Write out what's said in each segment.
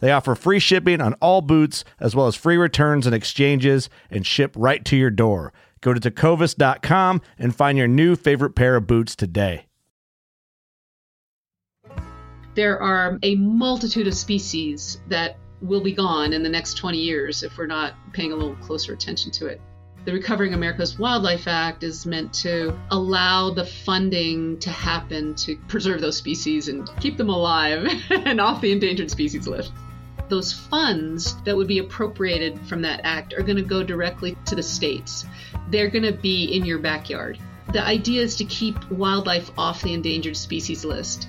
They offer free shipping on all boots, as well as free returns and exchanges, and ship right to your door. Go to tecovas.com and find your new favorite pair of boots today. There are a multitude of species that will be gone in the next 20 years if we're not paying a little closer attention to it. The Recovering America's Wildlife Act is meant to allow the funding to happen to preserve those species and keep them alive and off the endangered species list those funds that would be appropriated from that act are going to go directly to the states. They're going to be in your backyard. The idea is to keep wildlife off the endangered species list.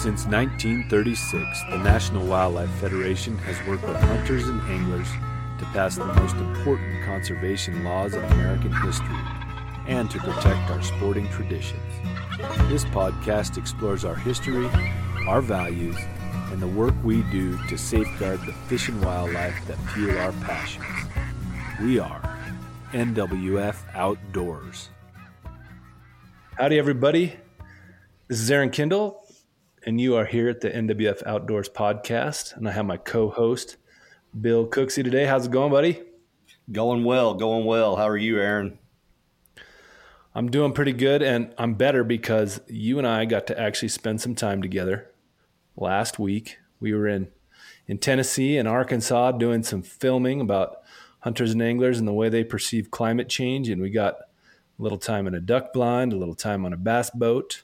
Since 1936, the National Wildlife Federation has worked with hunters and anglers to pass the most important conservation laws in American history and to protect our sporting traditions. This podcast explores our history, our values, and the work we do to safeguard the fish and wildlife that fuel our passions. We are NWF Outdoors. Howdy, everybody. This is Aaron Kindle, and you are here at the NWF Outdoors podcast. And I have my co host, Bill Cooksey, today. How's it going, buddy? Going well, going well. How are you, Aaron? I'm doing pretty good, and I'm better because you and I got to actually spend some time together last week. We were in in Tennessee and Arkansas doing some filming about hunters and anglers and the way they perceive climate change. And we got a little time in a duck blind, a little time on a bass boat.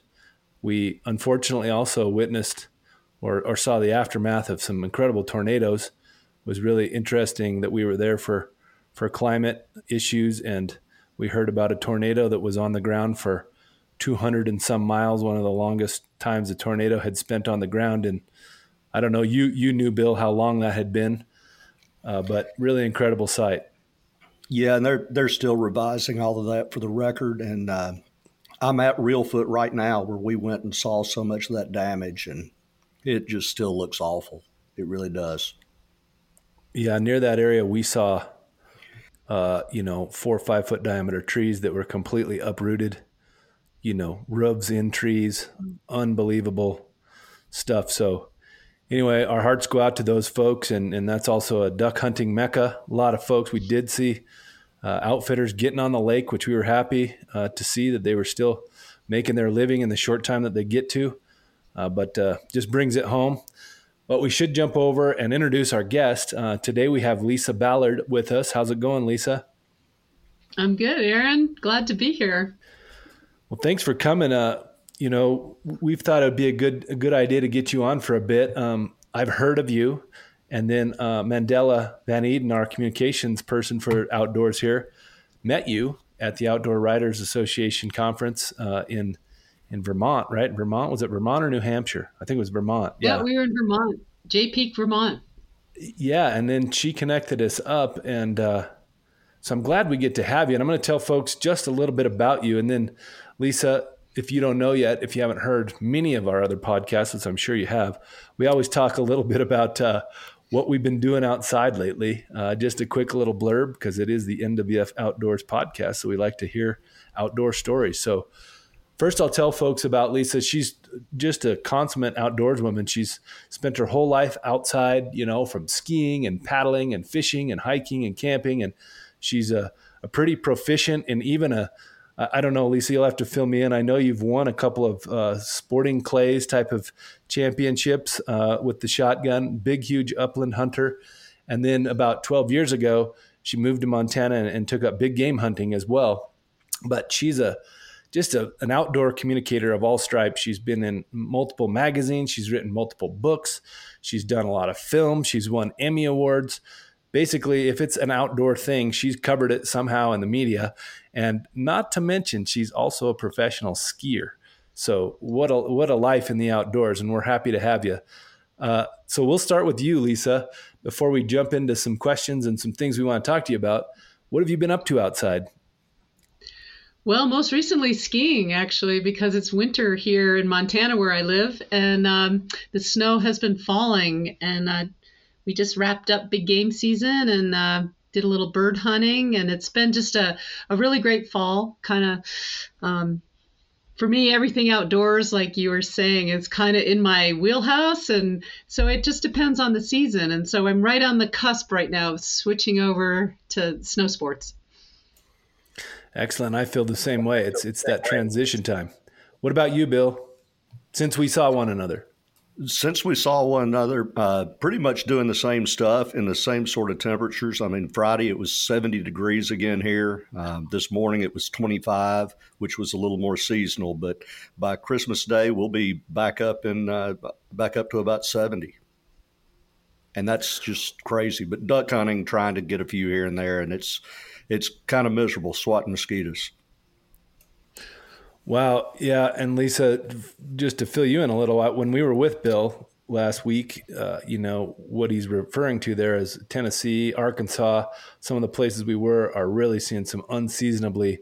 We unfortunately also witnessed or, or saw the aftermath of some incredible tornadoes. It was really interesting that we were there for for climate issues and we heard about a tornado that was on the ground for 200 and some miles, one of the longest times a tornado had spent on the ground. And I don't know, you, you knew, Bill, how long that had been, uh, but really incredible sight. Yeah, and they're, they're still revising all of that for the record. And uh, I'm at Reelfoot right now where we went and saw so much of that damage, and it just still looks awful. It really does. Yeah, near that area, we saw, uh, you know, four or five foot diameter trees that were completely uprooted you know, rubs in trees, unbelievable stuff. So anyway, our hearts go out to those folks, and and that's also a duck hunting mecca. A lot of folks we did see uh, outfitters getting on the lake, which we were happy uh, to see that they were still making their living in the short time that they get to. Uh, but uh, just brings it home. But we should jump over and introduce our guest. Uh, today we have Lisa Ballard with us. How's it going, Lisa? I'm good, Aaron. Glad to be here. Well, thanks for coming. Uh, you know, we've thought it'd be a good a good idea to get you on for a bit. Um, I've heard of you, and then uh, Mandela Van Eden, our communications person for outdoors here, met you at the Outdoor Writers Association conference uh, in in Vermont, right? Vermont was it Vermont or New Hampshire? I think it was Vermont. Yeah, yeah we were in Vermont, Jay Peak, Vermont. Yeah, and then she connected us up, and uh, so I'm glad we get to have you. And I'm going to tell folks just a little bit about you, and then Lisa, if you don't know yet, if you haven't heard many of our other podcasts, as I'm sure you have, we always talk a little bit about uh, what we've been doing outside lately. Uh, just a quick little blurb because it is the NWF Outdoors podcast, so we like to hear outdoor stories. So, first, I'll tell folks about Lisa. She's just a consummate outdoors woman. She's spent her whole life outside, you know, from skiing and paddling and fishing and hiking and camping, and she's a, a pretty proficient and even a I don't know, Lisa, you'll have to fill me in. I know you've won a couple of uh, sporting clays type of championships uh, with the shotgun, big, huge upland hunter. And then about 12 years ago, she moved to Montana and, and took up big game hunting as well. But she's a just a, an outdoor communicator of all stripes. She's been in multiple magazines. She's written multiple books. She's done a lot of film. She's won Emmy Awards basically, if it's an outdoor thing, she's covered it somehow in the media. And not to mention, she's also a professional skier. So what a what a life in the outdoors, and we're happy to have you. Uh, so we'll start with you, Lisa, before we jump into some questions and some things we want to talk to you about. What have you been up to outside? Well, most recently skiing, actually, because it's winter here in Montana where I live, and um, the snow has been falling. And uh, we just wrapped up big game season and uh, did a little bird hunting, and it's been just a, a really great fall. Kind of, um, for me, everything outdoors, like you were saying, is kind of in my wheelhouse, and so it just depends on the season. And so I'm right on the cusp right now of switching over to snow sports. Excellent. I feel the same way. It's it's that transition time. What about you, Bill? Since we saw one another since we saw one another, uh, pretty much doing the same stuff in the same sort of temperatures. I mean, Friday it was 70 degrees again here. Um, this morning it was 25, which was a little more seasonal. But by Christmas Day, we'll be back up in uh, back up to about 70, and that's just crazy. But duck hunting, trying to get a few here and there, and it's it's kind of miserable swatting mosquitoes. Wow. Yeah. And Lisa, just to fill you in a little, when we were with Bill last week, uh, you know, what he's referring to there is Tennessee, Arkansas, some of the places we were are really seeing some unseasonably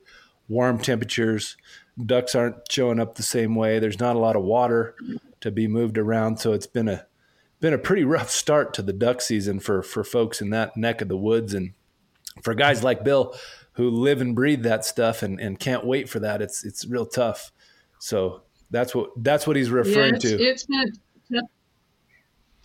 warm temperatures. Ducks aren't showing up the same way. There's not a lot of water to be moved around. So it's been a, been a pretty rough start to the duck season for, for folks in that neck of the woods. And for guys like Bill, who live and breathe that stuff and, and can't wait for that. It's it's real tough. So that's what that's what he's referring yeah, it's, to. It's been a,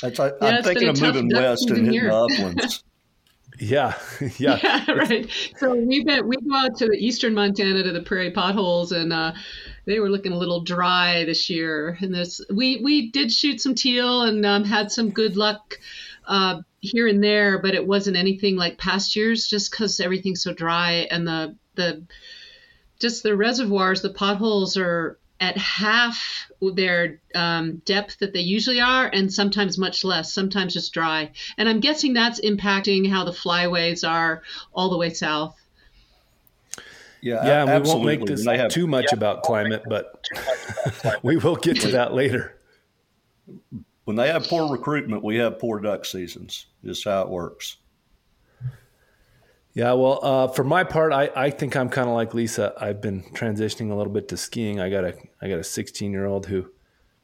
that's, I, yeah, am thinking of moving west and hitting the uplands. yeah, yeah, yeah, right. So we been we go out to the eastern Montana to the prairie potholes, and uh, they were looking a little dry this year. And this we we did shoot some teal and um, had some good luck uh, here and there, but it wasn't anything like past years, just because everything's so dry and the the just the reservoirs, the potholes are at half their um, depth that they usually are, and sometimes much less, sometimes just dry. And I'm guessing that's impacting how the flyways are all the way south. Yeah, yeah, and we won't make this have, too much yeah, about climate, but we will get to that later when they have poor recruitment, we have poor duck seasons. Just how it works. Yeah, well, uh, for my part, I, I think I'm kind of like Lisa. I've been transitioning a little bit to skiing. I got a I got a 16 year old who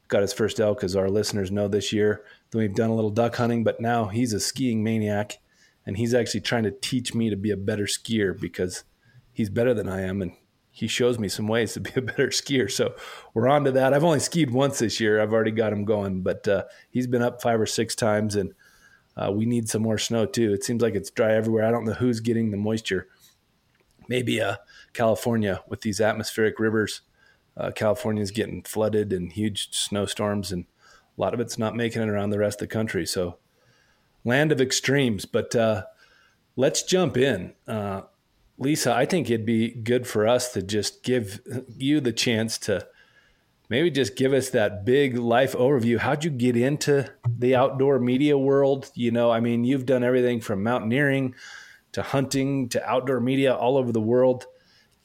got his first elk, as our listeners know this year. Then we've done a little duck hunting, but now he's a skiing maniac, and he's actually trying to teach me to be a better skier because he's better than I am, and he shows me some ways to be a better skier. So we're on to that. I've only skied once this year. I've already got him going, but uh, he's been up five or six times, and uh, we need some more snow too. It seems like it's dry everywhere. I don't know who's getting the moisture. Maybe uh, California with these atmospheric rivers. Uh, California is getting flooded and huge snowstorms, and a lot of it's not making it around the rest of the country. So, land of extremes. But uh, let's jump in. Lisa, I think it'd be good for us to just give you the chance to maybe just give us that big life overview. How'd you get into the outdoor media world? You know, I mean, you've done everything from mountaineering to hunting to outdoor media all over the world.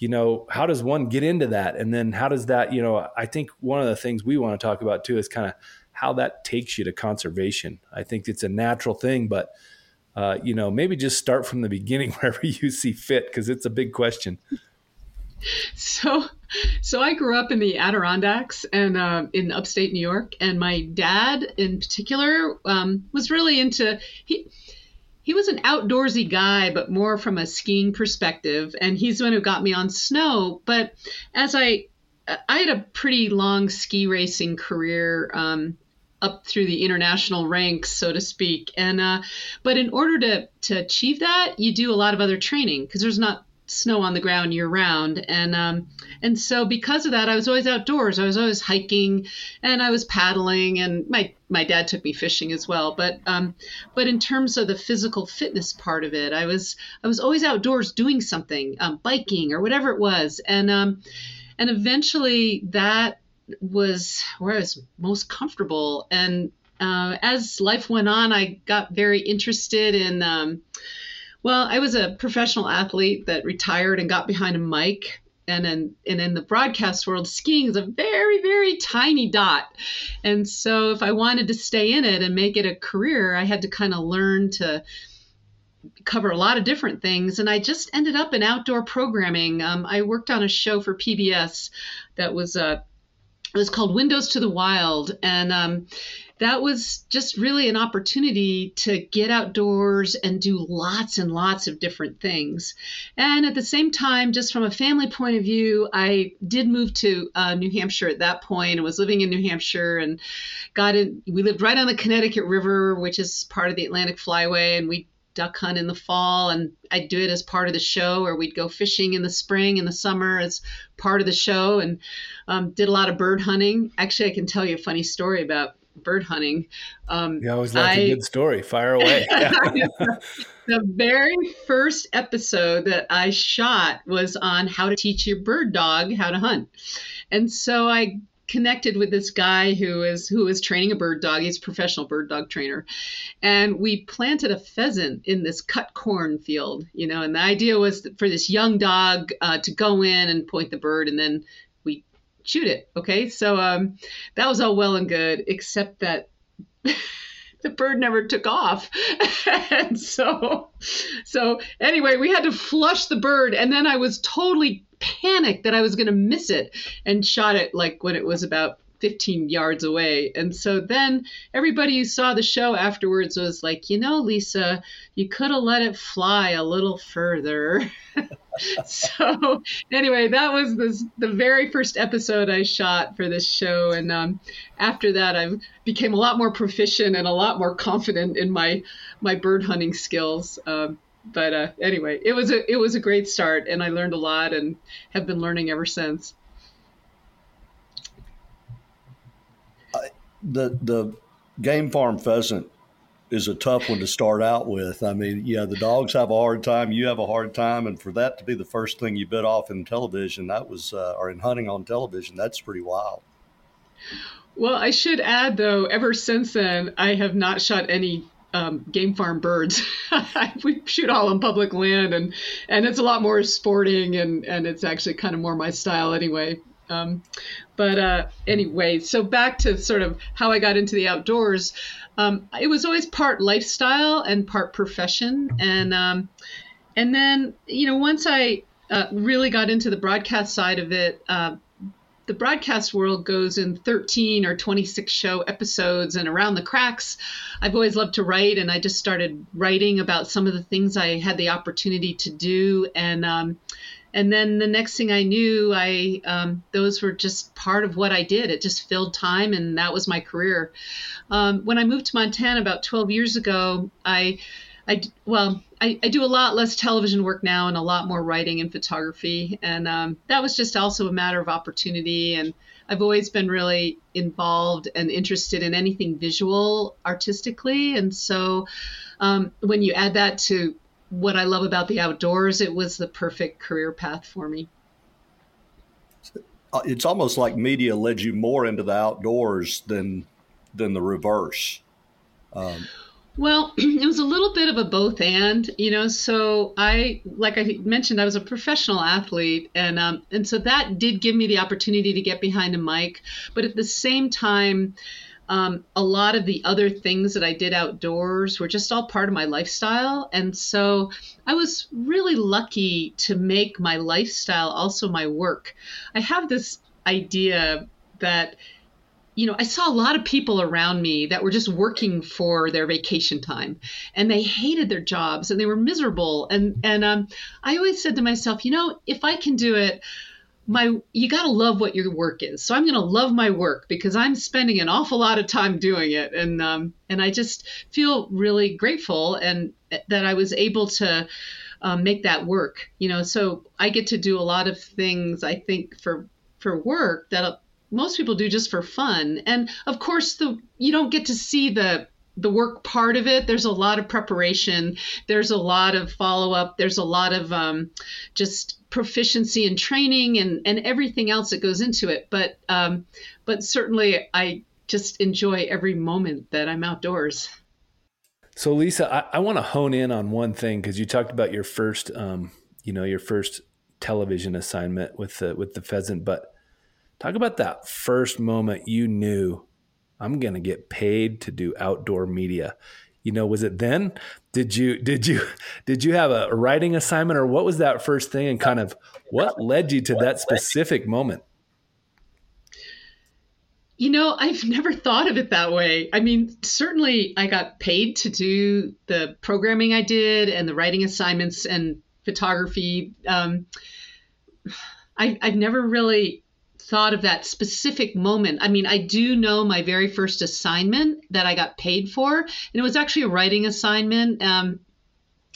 You know, how does one get into that? And then how does that, you know, I think one of the things we want to talk about too is kind of how that takes you to conservation. I think it's a natural thing, but uh, you know, maybe just start from the beginning wherever you see fit because it's a big question. so so I grew up in the Adirondacks and uh, in upstate New York, and my dad in particular um, was really into he. He was an outdoorsy guy, but more from a skiing perspective, and he's the one who got me on snow. But as I, I had a pretty long ski racing career, um, up through the international ranks, so to speak. And uh, but in order to to achieve that, you do a lot of other training because there's not snow on the ground year round and um, and so because of that I was always outdoors. I was always hiking and I was paddling and my my dad took me fishing as well. But um, but in terms of the physical fitness part of it I was I was always outdoors doing something um, biking or whatever it was. And um, and eventually that was where I was most comfortable and uh, as life went on I got very interested in um, well, I was a professional athlete that retired and got behind a mic. And in, and in the broadcast world, skiing is a very, very tiny dot. And so if I wanted to stay in it and make it a career, I had to kind of learn to cover a lot of different things. And I just ended up in outdoor programming. Um, I worked on a show for PBS that was uh, it was called Windows to the Wild, and um, that was just really an opportunity to get outdoors and do lots and lots of different things. And at the same time, just from a family point of view, I did move to uh, New Hampshire at that point and was living in New Hampshire and got in. We lived right on the Connecticut River, which is part of the Atlantic Flyway, and we duck hunt in the fall and I'd do it as part of the show or we'd go fishing in the spring and the summer as part of the show and um, did a lot of bird hunting. Actually, I can tell you a funny story about bird hunting. Um, you always love a good story. Fire away. the very first episode that I shot was on how to teach your bird dog how to hunt. And so I connected with this guy who is who is training a bird dog. He's a professional bird dog trainer, and we planted a pheasant in this cut corn field. You know, and the idea was for this young dog uh, to go in and point the bird, and then we shoot it. Okay, so um, that was all well and good, except that. the bird never took off and so so anyway we had to flush the bird and then i was totally panicked that i was going to miss it and shot it like when it was about 15 yards away. And so then everybody who saw the show afterwards was like, you know, Lisa, you could have let it fly a little further. so anyway, that was this, the very first episode I shot for this show. And um, after that, I became a lot more proficient and a lot more confident in my, my bird hunting skills. Um, but uh, anyway, it was a it was a great start, and I learned a lot, and have been learning ever since. the the game farm pheasant is a tough one to start out with. I mean, yeah, the dogs have a hard time, you have a hard time, and for that to be the first thing you bit off in television, that was uh, or in hunting on television, that's pretty wild. Well, I should add though, ever since then, I have not shot any um, game farm birds. we shoot all on public land, and and it's a lot more sporting, and and it's actually kind of more my style anyway. Um, but uh, anyway, so back to sort of how I got into the outdoors. Um, it was always part lifestyle and part profession, and um, and then you know once I uh, really got into the broadcast side of it. Uh, the broadcast world goes in 13 or 26 show episodes and around the cracks i've always loved to write and i just started writing about some of the things i had the opportunity to do and um, and then the next thing I knew, I um, those were just part of what I did. It just filled time, and that was my career. Um, when I moved to Montana about 12 years ago, I, I well, I, I, do a lot less television work now and a lot more writing and photography, and um, that was just also a matter of opportunity. And I've always been really involved and interested in anything visual artistically, and so um, when you add that to what I love about the outdoors, it was the perfect career path for me. Uh, it's almost like media led you more into the outdoors than than the reverse. Um, well, it was a little bit of a both and, you know. So I, like I mentioned, I was a professional athlete, and um, and so that did give me the opportunity to get behind a mic. But at the same time, um, a lot of the other things that I did outdoors were just all part of my lifestyle. And so I was really lucky to make my lifestyle also my work. I have this idea that you know, I saw a lot of people around me that were just working for their vacation time and they hated their jobs and they were miserable. And, and, um, I always said to myself, you know, if I can do it, my, you got to love what your work is. So I'm going to love my work because I'm spending an awful lot of time doing it. And, um, and I just feel really grateful and that I was able to, um, make that work, you know, so I get to do a lot of things I think for, for work that most people do just for fun. And of course, the you don't get to see the the work part of it. There's a lot of preparation. There's a lot of follow up. There's a lot of um, just proficiency and training and and everything else that goes into it. But um, but certainly, I just enjoy every moment that I'm outdoors. So Lisa, I, I want to hone in on one thing because you talked about your first, um, you know, your first television assignment with the with the pheasant, but Talk about that first moment you knew I'm going to get paid to do outdoor media. You know, was it then? Did you did you did you have a writing assignment or what was that first thing and kind of what led you to that specific moment? You know, I've never thought of it that way. I mean, certainly I got paid to do the programming I did and the writing assignments and photography. Um, I, I've never really thought of that specific moment. I mean, I do know my very first assignment that I got paid for, and it was actually a writing assignment. Um,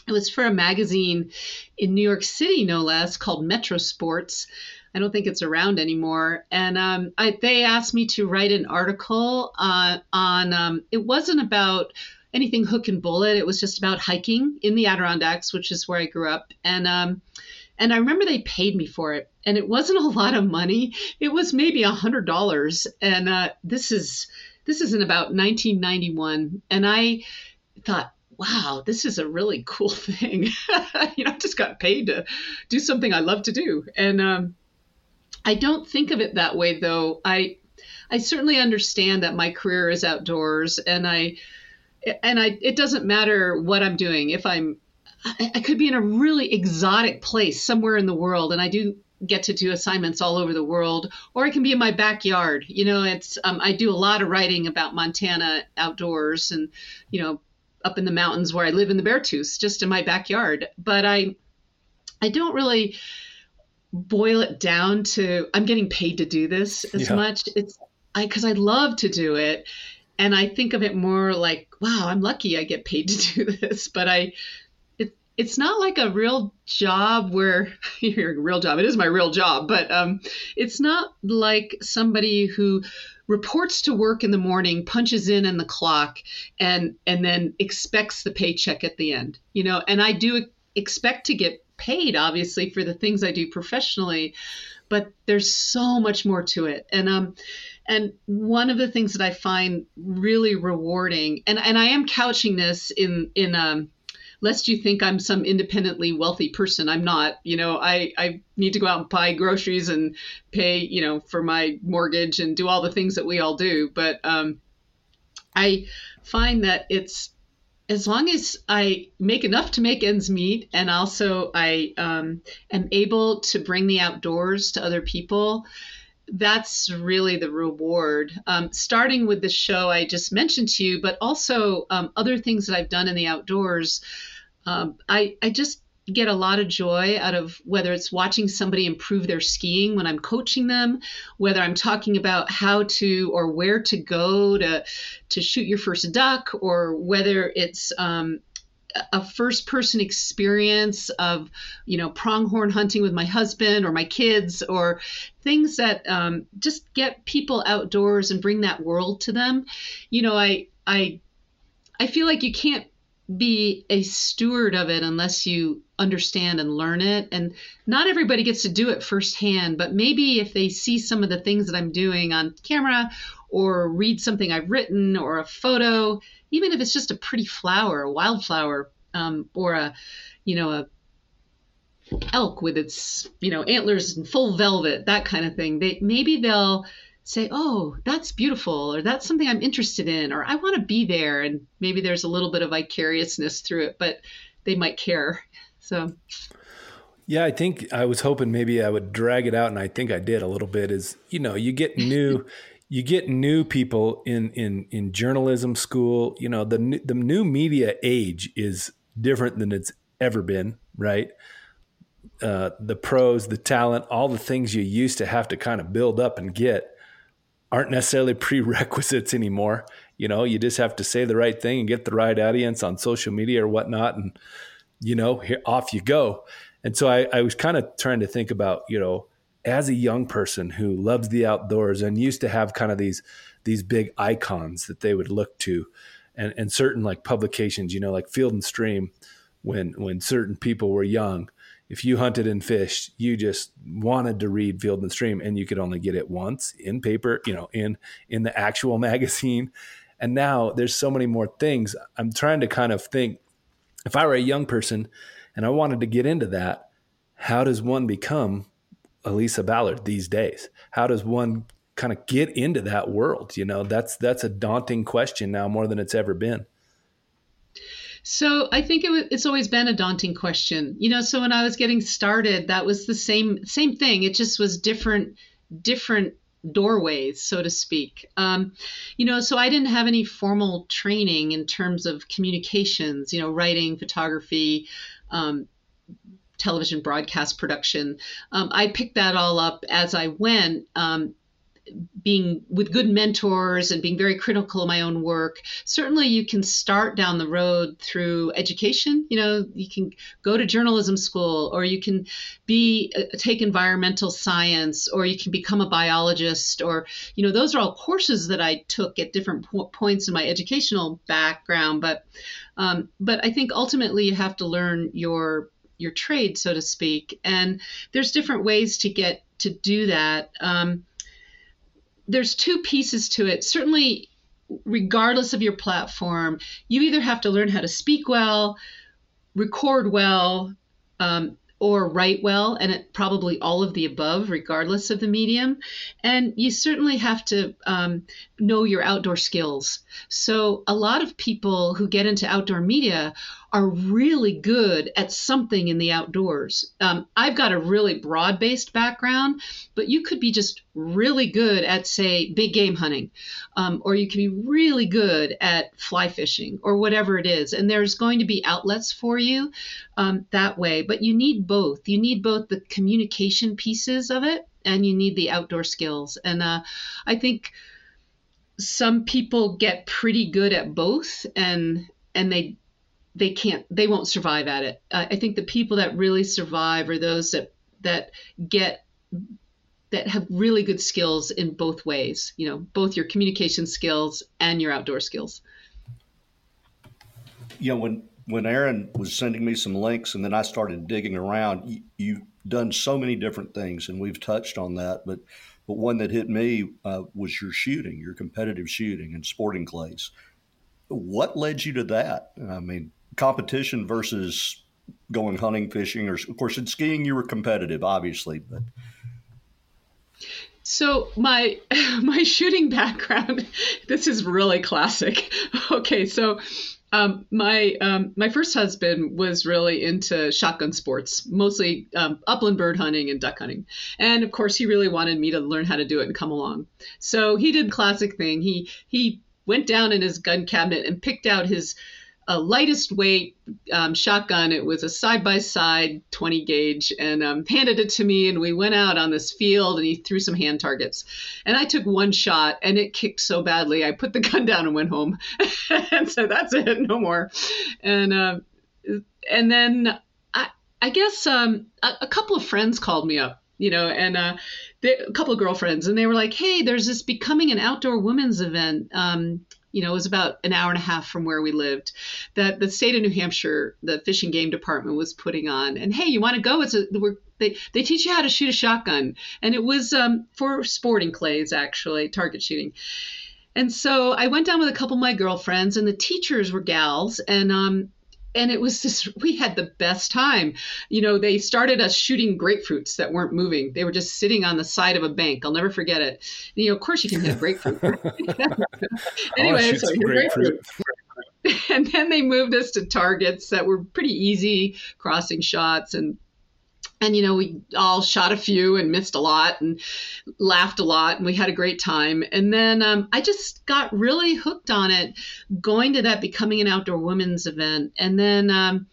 it was for a magazine in New York City, no less, called Metro Sports. I don't think it's around anymore. And um, I, they asked me to write an article uh, on, um, it wasn't about anything hook and bullet. It was just about hiking in the Adirondacks, which is where I grew up. And um, and I remember they paid me for it, and it wasn't a lot of money. It was maybe a hundred dollars, and uh, this is this is in about 1991, and I thought, wow, this is a really cool thing. you know, I just got paid to do something I love to do, and um, I don't think of it that way though. I I certainly understand that my career is outdoors, and I and I it doesn't matter what I'm doing if I'm I, could be in a really exotic place somewhere in the world, and I do get to do assignments all over the world, or it can be in my backyard. You know, it's um, I do a lot of writing about Montana outdoors, and you know, up in the mountains where I live in the Bear Beartooth, just in my backyard. But I, I don't really boil it down to I'm getting paid to do this as yeah. much. It's I because I love to do it, and I think of it more like, wow, I'm lucky I get paid to do this. But I it's not like a real job where you're a real job. It is my real job, but um, it's not like somebody who reports to work in the morning, punches in in the clock, and and then expects the paycheck at the end. You know, and I do expect to get paid, obviously, for the things I do professionally, but there's so much more to it. And um, and one of the things that I find really rewarding, and and I am couching this in in um lest you think I'm some independently wealthy person. I'm not. You know, I, I need to go out and buy groceries and pay, you know, for my mortgage and do all the things that we all do. But um, I find that it's as long as I make enough to make ends meet, and also I um, am able to bring the outdoors to other people, that's really the reward. Um, starting with the show I just mentioned to you, but also um, other things that I've done in the outdoors. Um, I, I just get a lot of joy out of whether it's watching somebody improve their skiing when I'm coaching them, whether I'm talking about how to or where to go to to shoot your first duck, or whether it's um, a first person experience of you know pronghorn hunting with my husband or my kids or things that um, just get people outdoors and bring that world to them you know i i i feel like you can't be a steward of it unless you understand and learn it. And not everybody gets to do it firsthand, but maybe if they see some of the things that I'm doing on camera or read something I've written or a photo, even if it's just a pretty flower, a wildflower, um, or a, you know, a elk with its, you know, antlers and full velvet, that kind of thing, they maybe they'll say, oh, that's beautiful, or that's something I'm interested in, or I want to be there. And maybe there's a little bit of vicariousness through it, but they might care. So. Yeah, I think I was hoping maybe I would drag it out, and I think I did a little bit. Is you know, you get new, you get new people in in in journalism school. You know, the the new media age is different than it's ever been, right? Uh, the pros, the talent, all the things you used to have to kind of build up and get aren't necessarily prerequisites anymore. You know, you just have to say the right thing and get the right audience on social media or whatnot, and you know, here off you go. And so I, I was kind of trying to think about, you know, as a young person who loves the outdoors and used to have kind of these these big icons that they would look to, and and certain like publications, you know, like Field and Stream, when when certain people were young if you hunted and fished, you just wanted to read Field and Stream, and you could only get it once in paper, you know, in in the actual magazine. And now there's so many more things. I'm trying to kind of think if I were a young person and I wanted to get into that, how does one become a Lisa Ballard these days? How does one kind of get into that world? You know, that's that's a daunting question now more than it's ever been. So I think it it's always been a daunting question. You know, so when I was getting started, that was the same same thing. It just was different different doorways, so to speak. Um, you know, so I didn't have any formal training in terms of communications. You know, writing, photography. Um, television broadcast production. Um, I picked that all up as I went. Um, being with good mentors and being very critical of my own work certainly you can start down the road through education you know you can go to journalism school or you can be uh, take environmental science or you can become a biologist or you know those are all courses that i took at different po- points in my educational background but um, but i think ultimately you have to learn your your trade so to speak and there's different ways to get to do that um, there's two pieces to it. Certainly, regardless of your platform, you either have to learn how to speak well, record well, um, or write well, and it, probably all of the above, regardless of the medium. And you certainly have to um, know your outdoor skills. So, a lot of people who get into outdoor media are really good at something in the outdoors. Um, I've got a really broad based background, but you could be just really good at, say, big game hunting, um, or you can be really good at fly fishing, or whatever it is. And there's going to be outlets for you um, that way, but you need both. You need both the communication pieces of it and you need the outdoor skills. And uh, I think some people get pretty good at both and and they they can't they won't survive at it. Uh, i think the people that really survive are those that that get that have really good skills in both ways you know both your communication skills and your outdoor skills. Know when when aaron was sending me some links and then i started digging around you, you've done so many different things and we've touched on that but but one that hit me uh, was your shooting your competitive shooting and sporting clays. What led you to that? I mean competition versus going hunting, fishing, or of course in skiing you were competitive, obviously, but. So my my shooting background, this is really classic. Okay, so um, my um, my first husband was really into shotgun sports, mostly um, upland bird hunting and duck hunting, and of course he really wanted me to learn how to do it and come along. So he did classic thing. He he went down in his gun cabinet and picked out his a lightest weight um, shotgun. It was a side by side 20 gauge and um, handed it to me. And we went out on this field and he threw some hand targets. And I took one shot and it kicked so badly. I put the gun down and went home. and so that's it, no more. And, uh, and then I, I guess um, a, a couple of friends called me up you know, and uh, they, a couple of girlfriends, and they were like, "Hey, there's this becoming an outdoor women's event. Um, you know, it was about an hour and a half from where we lived, that the state of New Hampshire, the Fish and Game Department was putting on. And hey, you want to go? It's a, they, they teach you how to shoot a shotgun. And it was um, for sporting clays, actually, target shooting. And so I went down with a couple of my girlfriends, and the teachers were gals. And um, and it was just we had the best time. You know they started us shooting grapefruits that weren't moving. They were just sitting on the side of a bank. I'll never forget it. And, you know of course you can hit a grapefruit. Oh, anyway so grapefruit. grapefruit. and then they moved us to targets that were pretty easy crossing shots and and you know we all shot a few and missed a lot and laughed a lot and we had a great time. And then um, i just got really hooked on it going to that becoming an outdoor women's event. And then um,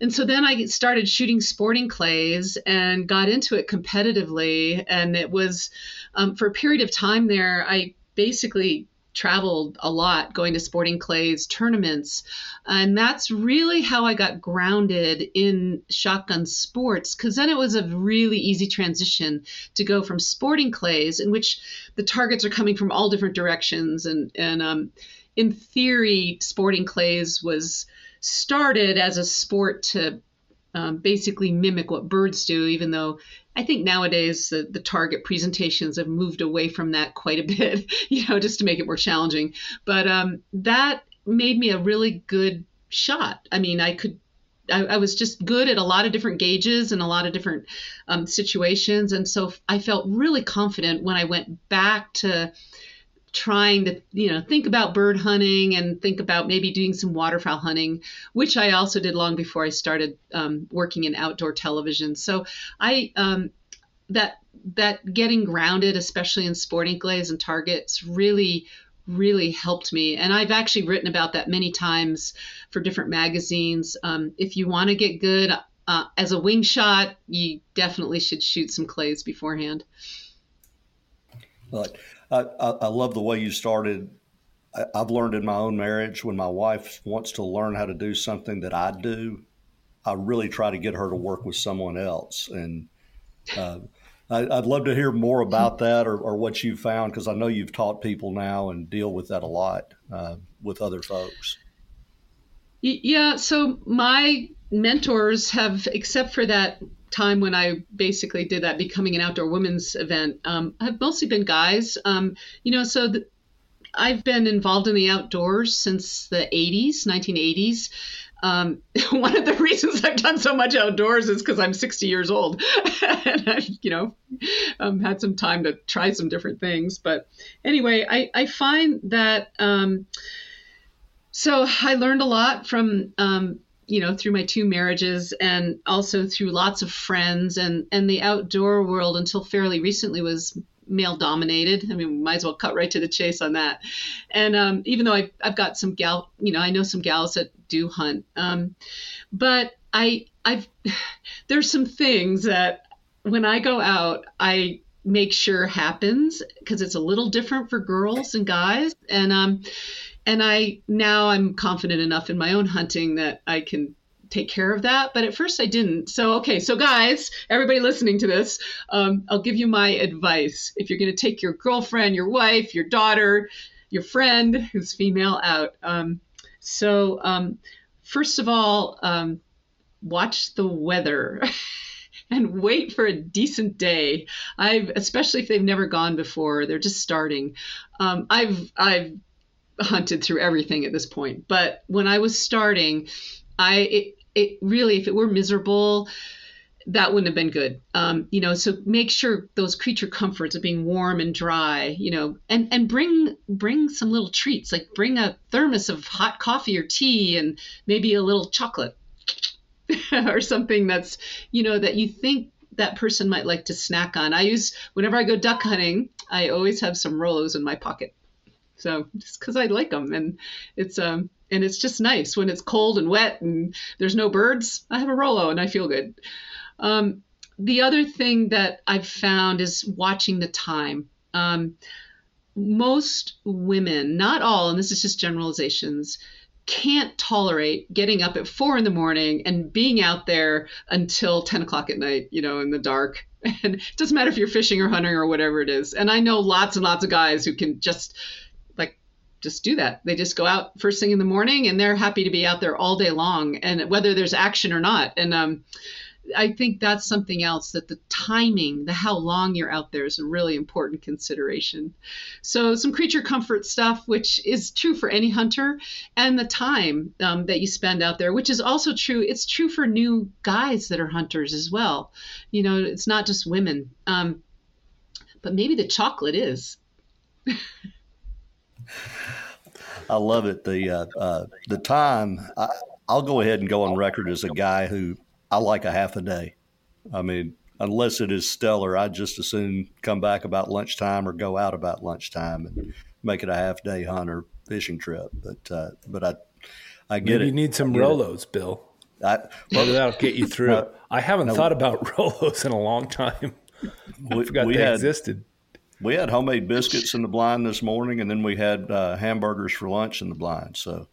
and so then i started shooting sporting clays and got into it competitively. And it was um, for a period of time there i basically traveled a lot going to sporting clays tournaments and that's really how i got grounded in shotgun sports because then it was a really easy transition to go from sporting clays in which the targets are coming from all different directions and and um, in theory sporting clays was started as a sport to um, basically mimic what birds do, even though I think nowadays the, the target presentations have moved away from that quite a bit, you know, just to make it more challenging. But um, that made me a really good shot. I mean, I could I, I, was just good at a lot of different gauges and a lot of different um, situations. And so I felt really confident when I went back to trying to you know think about bird hunting and think about maybe doing some waterfowl hunting which i also did long before i started um, working in outdoor television. So i um, that that getting grounded especially in sporting clays and targets really really helped me. And i've actually written about that many times for different magazines. Um, if you want to get good uh, as a wing shot you definitely should shoot some clays beforehand. But I, I, love the way you started. I, I've learned in my own marriage when my wife wants to learn how to do something that I do, I really try to get her to work with someone else. And uh, I, would love to hear more about that or, or what you've found because I know you've taught people now and deal with that a lot uh, with other folks. Yeah. So my mentors have, except for that time when I basically did that becoming an outdoor women's event um, have mostly been guys. Um, you know, so the, I've been involved in the outdoors since the 80s, 1980s. Um, one of the reasons I've done so much outdoors is because I'm 60 years old and I've, you know, um, had some time to try some different things. But anyway, I, I find that, um, so I learned a lot from um, you know through my two marriages and also through lots of friends and and the outdoor world until fairly recently was male dominated. I mean, might as well cut right to the chase on that. And um, even though I've, I've got some gal, you know, I know some gals that do hunt, um, but I I've there's some things that when I go out, I make sure happens because it's a little different for girls and guys, and um, and I now I'm confident enough in my own hunting that I can take care of that. But at first I didn't. So, okay, so guys, everybody listening to this, um, I'll give you my advice. If you're going to take your girlfriend, your wife, your daughter, your friend who's female out, um, so um, first of all, um, watch the weather. and wait for a decent day. I've, especially if they've never gone before, they're just starting. Um, I've, I've hunted through everything at this point. But when I was starting, I it, it really, if it were miserable, that wouldn't have been good. Um, you know, so make sure those creature comforts of being warm and dry, you know, and and bring bring some little treats, like bring a thermos of hot coffee or tea and maybe a little chocolate or something that's, you know, that you think that person might like to snack on. I use whenever I go duck hunting, I always have some Rolos in my pocket. So just because I like them, and it's um and it's just nice when it's cold and wet and there's no birds. I have a Rolo and I feel good. Um, the other thing that I've found is watching the time. Um, most women, not all, and this is just generalizations, can't tolerate getting up at four in the morning and being out there until 10 o'clock at night, you know, in the dark. And it doesn't matter if you're fishing or hunting or whatever it is. And I know lots and lots of guys who can just just do that. They just go out first thing in the morning and they're happy to be out there all day long and whether there's action or not. And um, I think that's something else that the timing, the how long you're out there is a really important consideration. So some creature comfort stuff, which is true for any hunter, and the time um, that you spend out there, which is also true. It's true for new guys that are hunters as well. You know, it's not just women. Um, but maybe the chocolate is. I love it. The uh, uh, the time. I, I'll go ahead and go on record as a guy who I like a half a day. I mean, unless it is stellar, I'd just as soon come back about lunchtime or go out about lunchtime and make it a half day hunt or fishing trip. But uh, but I I get Maybe it. You need some Rolos, it. Bill. I, Maybe that'll get you through. No, I haven't no, thought about Rolos in a long time. I we, forgot we they had, existed. We had homemade biscuits in the blind this morning, and then we had uh, hamburgers for lunch in the blind. So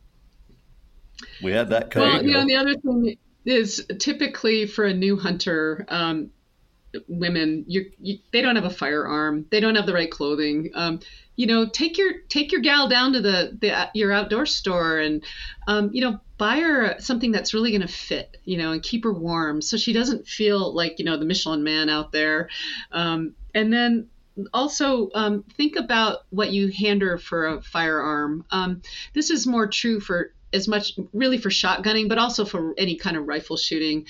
we had that. Well, you know, the other thing is typically for a new hunter, um, women, you, they don't have a firearm, they don't have the right clothing. Um, you know, take your take your gal down to the, the your outdoor store and, um, you know, buy her something that's really going to fit, you know, and keep her warm so she doesn't feel like you know the Michelin Man out there. Um, and then also um, think about what you hand her for a firearm. Um, this is more true for as much really for shotgunning, but also for any kind of rifle shooting.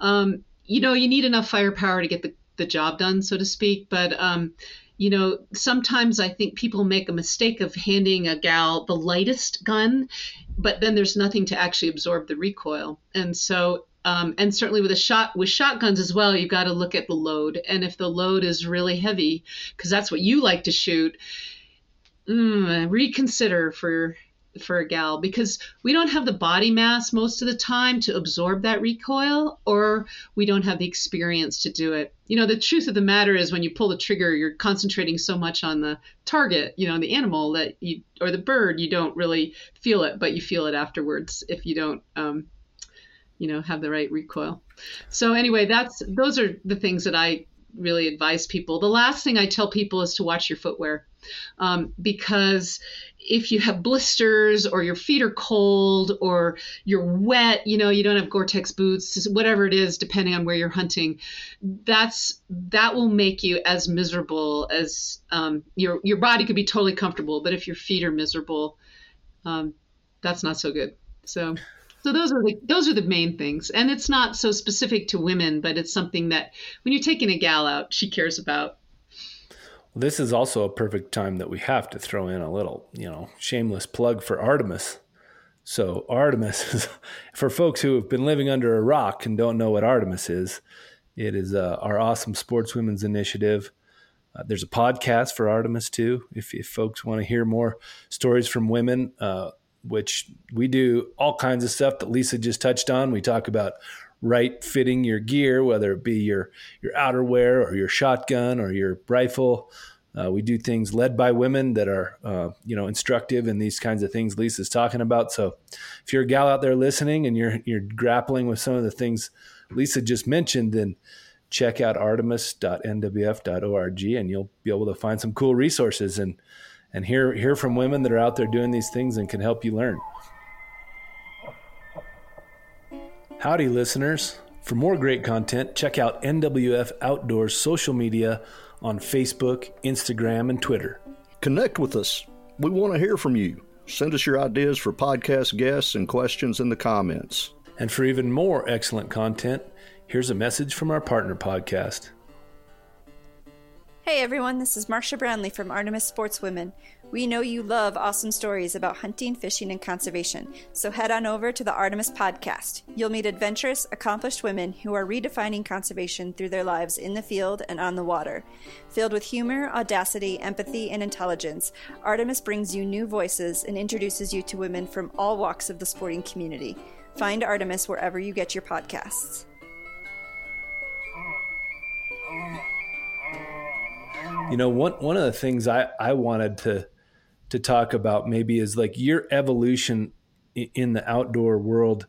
Um, you know, you need enough firepower to get the, the job done, so to speak. But um, you know, sometimes I think people make a mistake of handing a gal the lightest gun, but then there's nothing to actually absorb the recoil. And so um, and certainly with a shot with shotguns as well, you've got to look at the load. And if the load is really heavy, because that's what you like to shoot, mm, reconsider for for a gal because we don't have the body mass most of the time to absorb that recoil or we don't have the experience to do it. You know, the truth of the matter is when you pull the trigger, you're concentrating so much on the target, you know, the animal that you or the bird, you don't really feel it, but you feel it afterwards if you don't um, you know have the right recoil. So anyway that's those are the things that i really advise people. The last thing i tell people is to watch your footwear um, because if you have blisters or your feet are cold or you're wet you know you don't have gore-tex boots whatever it is depending on where you're hunting that's that will make you as miserable as um, your your body could be totally comfortable but if your feet are miserable um, that's not so good. So so those are the those are the main things, and it's not so specific to women, but it's something that when you're taking a gal out, she cares about. Well, this is also a perfect time that we have to throw in a little, you know, shameless plug for Artemis. So Artemis is for folks who have been living under a rock and don't know what Artemis is. It is uh, our awesome sportswomen's initiative. Uh, there's a podcast for Artemis too. If, if folks want to hear more stories from women, uh, which we do all kinds of stuff that Lisa just touched on. We talk about right fitting your gear, whether it be your your outerwear or your shotgun or your rifle. Uh, we do things led by women that are, uh, you know, instructive in these kinds of things Lisa's talking about. So, if you're a gal out there listening and you're you're grappling with some of the things Lisa just mentioned, then check out artemis.nwf.org and you'll be able to find some cool resources and and hear hear from women that are out there doing these things and can help you learn. Howdy, listeners. For more great content, check out NWF Outdoors social media on Facebook, Instagram, and Twitter. Connect with us. We want to hear from you. Send us your ideas for podcast guests and questions in the comments. And for even more excellent content, here's a message from our partner podcast. Hey everyone, this is Marcia Brownlee from Artemis Sportswomen. We know you love awesome stories about hunting, fishing, and conservation, so head on over to the Artemis podcast. You'll meet adventurous, accomplished women who are redefining conservation through their lives in the field and on the water. Filled with humor, audacity, empathy, and intelligence, Artemis brings you new voices and introduces you to women from all walks of the sporting community. Find Artemis wherever you get your podcasts. Oh, oh. You know, one one of the things I I wanted to to talk about maybe is like your evolution in the outdoor world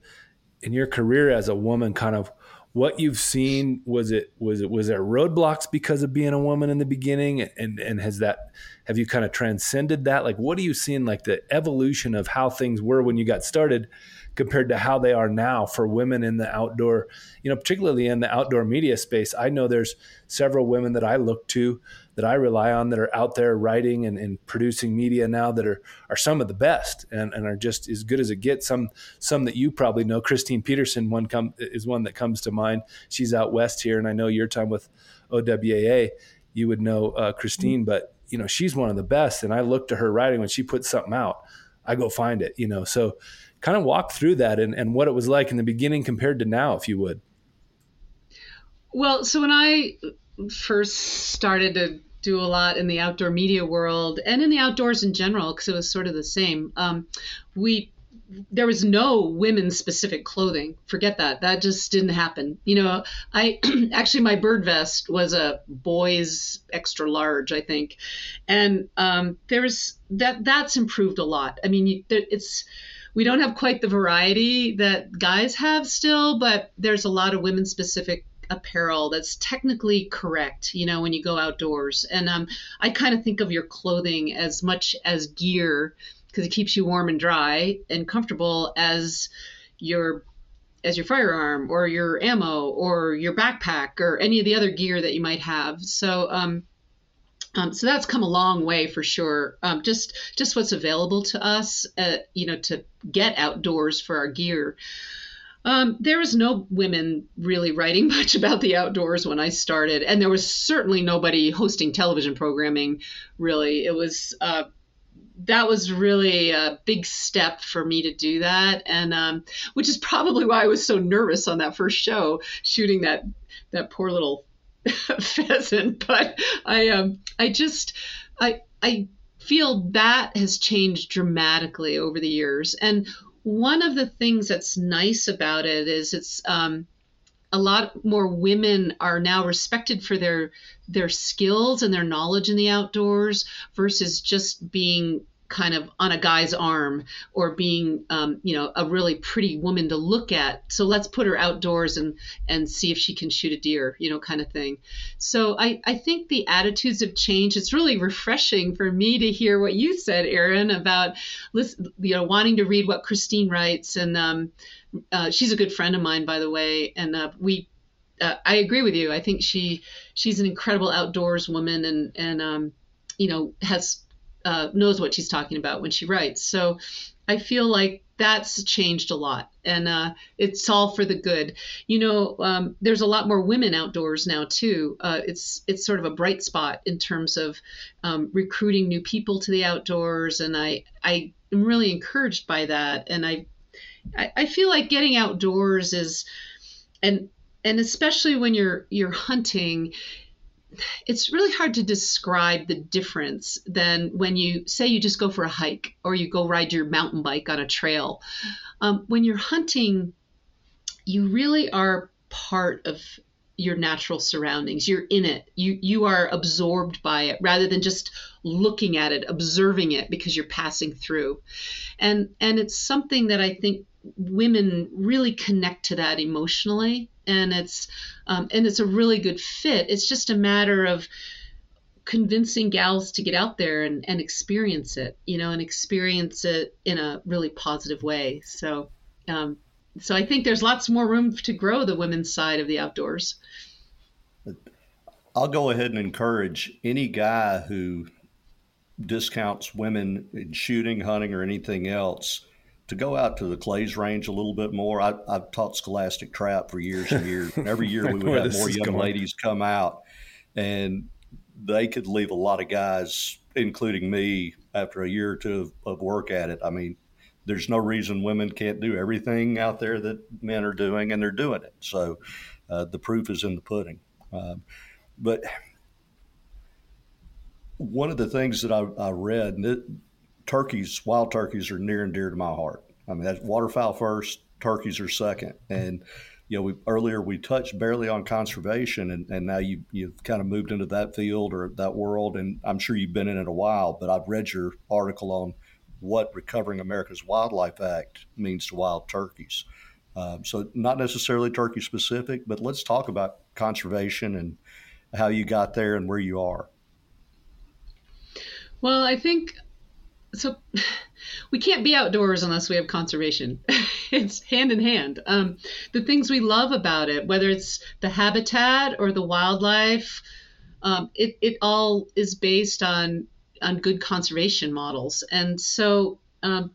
in your career as a woman kind of what you've seen. Was it was it was there roadblocks because of being a woman in the beginning? And and has that have you kind of transcended that? Like what are you seeing like the evolution of how things were when you got started compared to how they are now for women in the outdoor, you know, particularly in the outdoor media space. I know there's several women that I look to that I rely on that are out there writing and, and producing media now that are are some of the best and, and are just as good as it gets. Some some that you probably know, Christine Peterson, one come is one that comes to mind. She's out west here, and I know your time with OWAA, you would know uh, Christine, but you know she's one of the best. And I look to her writing when she puts something out, I go find it. You know, so kind of walk through that and, and what it was like in the beginning compared to now, if you would. Well, so when I first started to do a lot in the outdoor media world and in the outdoors in general because it was sort of the same. Um, we there was no women specific clothing. Forget that. That just didn't happen. You know, I actually my bird vest was a boys extra large, I think, and um, there's that that's improved a lot. I mean, it's we don't have quite the variety that guys have still, but there's a lot of women specific apparel that's technically correct, you know, when you go outdoors. And um, I kind of think of your clothing as much as gear because it keeps you warm and dry and comfortable as your as your firearm or your ammo or your backpack or any of the other gear that you might have. So um, um, so that's come a long way for sure. Um, just just what's available to us, uh, you know, to get outdoors for our gear. Um, there was no women really writing much about the outdoors when I started, and there was certainly nobody hosting television programming. Really, it was uh, that was really a big step for me to do that, and um, which is probably why I was so nervous on that first show, shooting that that poor little pheasant. But I um, I just I I feel that has changed dramatically over the years, and one of the things that's nice about it is it's um, a lot more women are now respected for their their skills and their knowledge in the outdoors versus just being kind of on a guy's arm or being um, you know a really pretty woman to look at. So let's put her outdoors and and see if she can shoot a deer you know kind of thing. So i i think the attitudes have changed. It's really refreshing for me to hear what you said aaron about listen, you know wanting to read what christine writes. And um, uh, she's a good friend of mine by the way. And uh, we uh, I agree with you. I think she she's an incredible outdoors woman and and um, you know has uh, knows what she's talking about when she writes. So I feel like that's changed a lot, and uh, it's all for the good. You know, um, there's a lot more women outdoors now too. Uh, it's it's sort of a bright spot in terms of um, recruiting new people to the outdoors, and I I am really encouraged by that. And I I, I feel like getting outdoors is and and especially when you're you're hunting it's really hard to describe the difference than when you say you just go for a hike or you go ride your mountain bike on a trail. Um, when you're hunting, you really are part of your natural surroundings. You're in it. You you are absorbed by it rather than just looking at it, observing it because you're passing through. And and it's something that I think women really connect to that emotionally and it's um, and it's a really good fit. It's just a matter of convincing gals to get out there and, and experience it, you know, and experience it in a really positive way. So, um, so I think there's lots more room to grow the women's side of the outdoors. I'll go ahead and encourage any guy who discounts women in shooting, hunting, or anything else to go out to the Clays range a little bit more. I, have taught scholastic trap for years and years. And every year we would have more young going. ladies come out, and they could leave a lot of guys, including me, after a year or two of, of work at it. I mean, there's no reason women can't do everything out there that men are doing, and they're doing it. So uh, the proof is in the pudding. Um, but one of the things that I, I read, turkeys, wild turkeys, are near and dear to my heart. I mean, that's waterfowl first, turkeys are second. And you know, we, earlier we touched barely on conservation, and, and now you you've kind of moved into that field or that world, and I'm sure you've been in it a while. But I've read your article on what Recovering America's Wildlife Act means to wild turkeys. Um, so not necessarily turkey specific, but let's talk about conservation and how you got there and where you are. Well, I think so we can't be outdoors unless we have conservation. it's hand in hand. Um, the things we love about it, whether it's the habitat or the wildlife, um, it, it all is based on on good conservation models. And so um,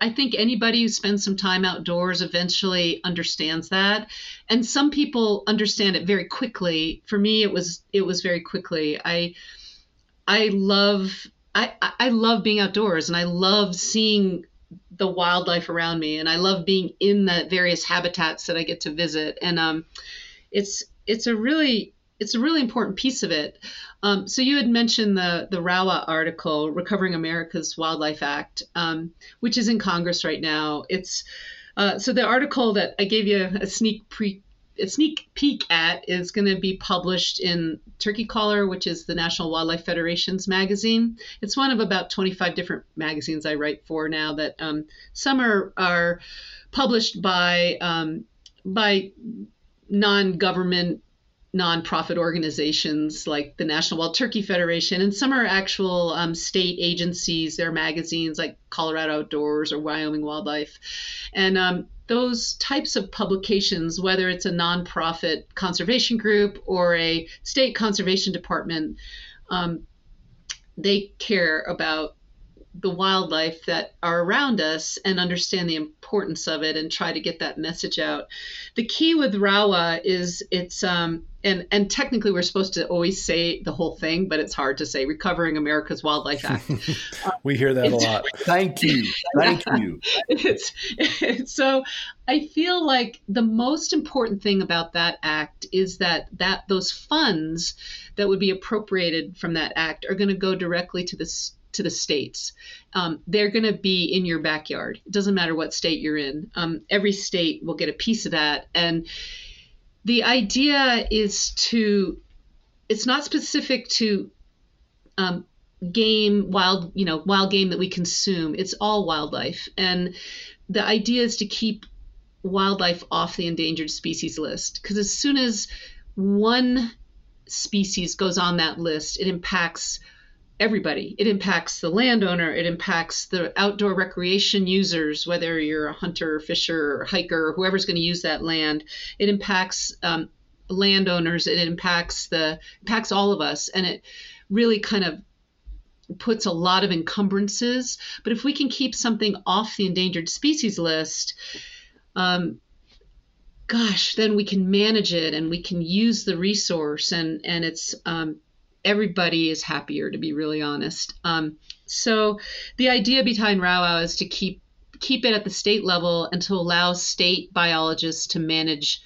I think anybody who spends some time outdoors eventually understands that. And some people understand it very quickly. For me, it was it was very quickly. I I love I, I love being outdoors and I love seeing the wildlife around me and I love being in the various habitats that I get to visit and um, it's it's a really it's a really important piece of it. Um, so you had mentioned the the RAWA article, Recovering America's Wildlife Act, um, which is in Congress right now. It's uh, so the article that I gave you a sneak pre a sneak peek at is going to be published in Turkey Caller, which is the National Wildlife Federation's magazine. It's one of about 25 different magazines I write for now. That um, some are are published by um, by non-government nonprofit organizations like the National Wild Turkey Federation, and some are actual um, state agencies. They're magazines like Colorado Outdoors or Wyoming Wildlife, and um, those types of publications, whether it's a nonprofit conservation group or a state conservation department, um, they care about the wildlife that are around us and understand the importance of it and try to get that message out. The key with RAWA is it's um, and and technically we're supposed to always say the whole thing, but it's hard to say. Recovering America's Wildlife Act. we hear that a lot. Thank you, thank you. it's, it's, so I feel like the most important thing about that act is that that those funds that would be appropriated from that act are going to go directly to the to the states. Um, they're going to be in your backyard. It doesn't matter what state you're in. Um, every state will get a piece of that, and the idea is to it's not specific to um, game wild you know wild game that we consume it's all wildlife and the idea is to keep wildlife off the endangered species list because as soon as one species goes on that list it impacts everybody. It impacts the landowner, it impacts the outdoor recreation users, whether you're a hunter, fisher, or hiker, or whoever's going to use that land. It impacts um, landowners, it impacts the impacts all of us, and it really kind of puts a lot of encumbrances. But if we can keep something off the endangered species list, um, gosh, then we can manage it and we can use the resource, and and it's um, everybody is happier, to be really honest. Um, so the idea behind RAWA is to keep keep it at the state level and to allow state biologists to manage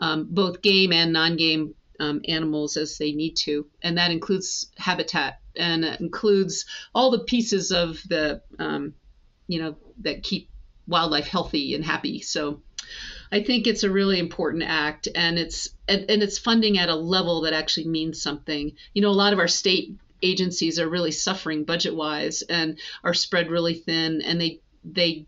um, both game and non-game um, animals as they need to, and that includes habitat and it includes all the pieces of the um, you know that keep wildlife healthy and happy. So I think it's a really important act, and it's and, and it's funding at a level that actually means something. You know, a lot of our state agencies are really suffering budget wise and are spread really thin, and they they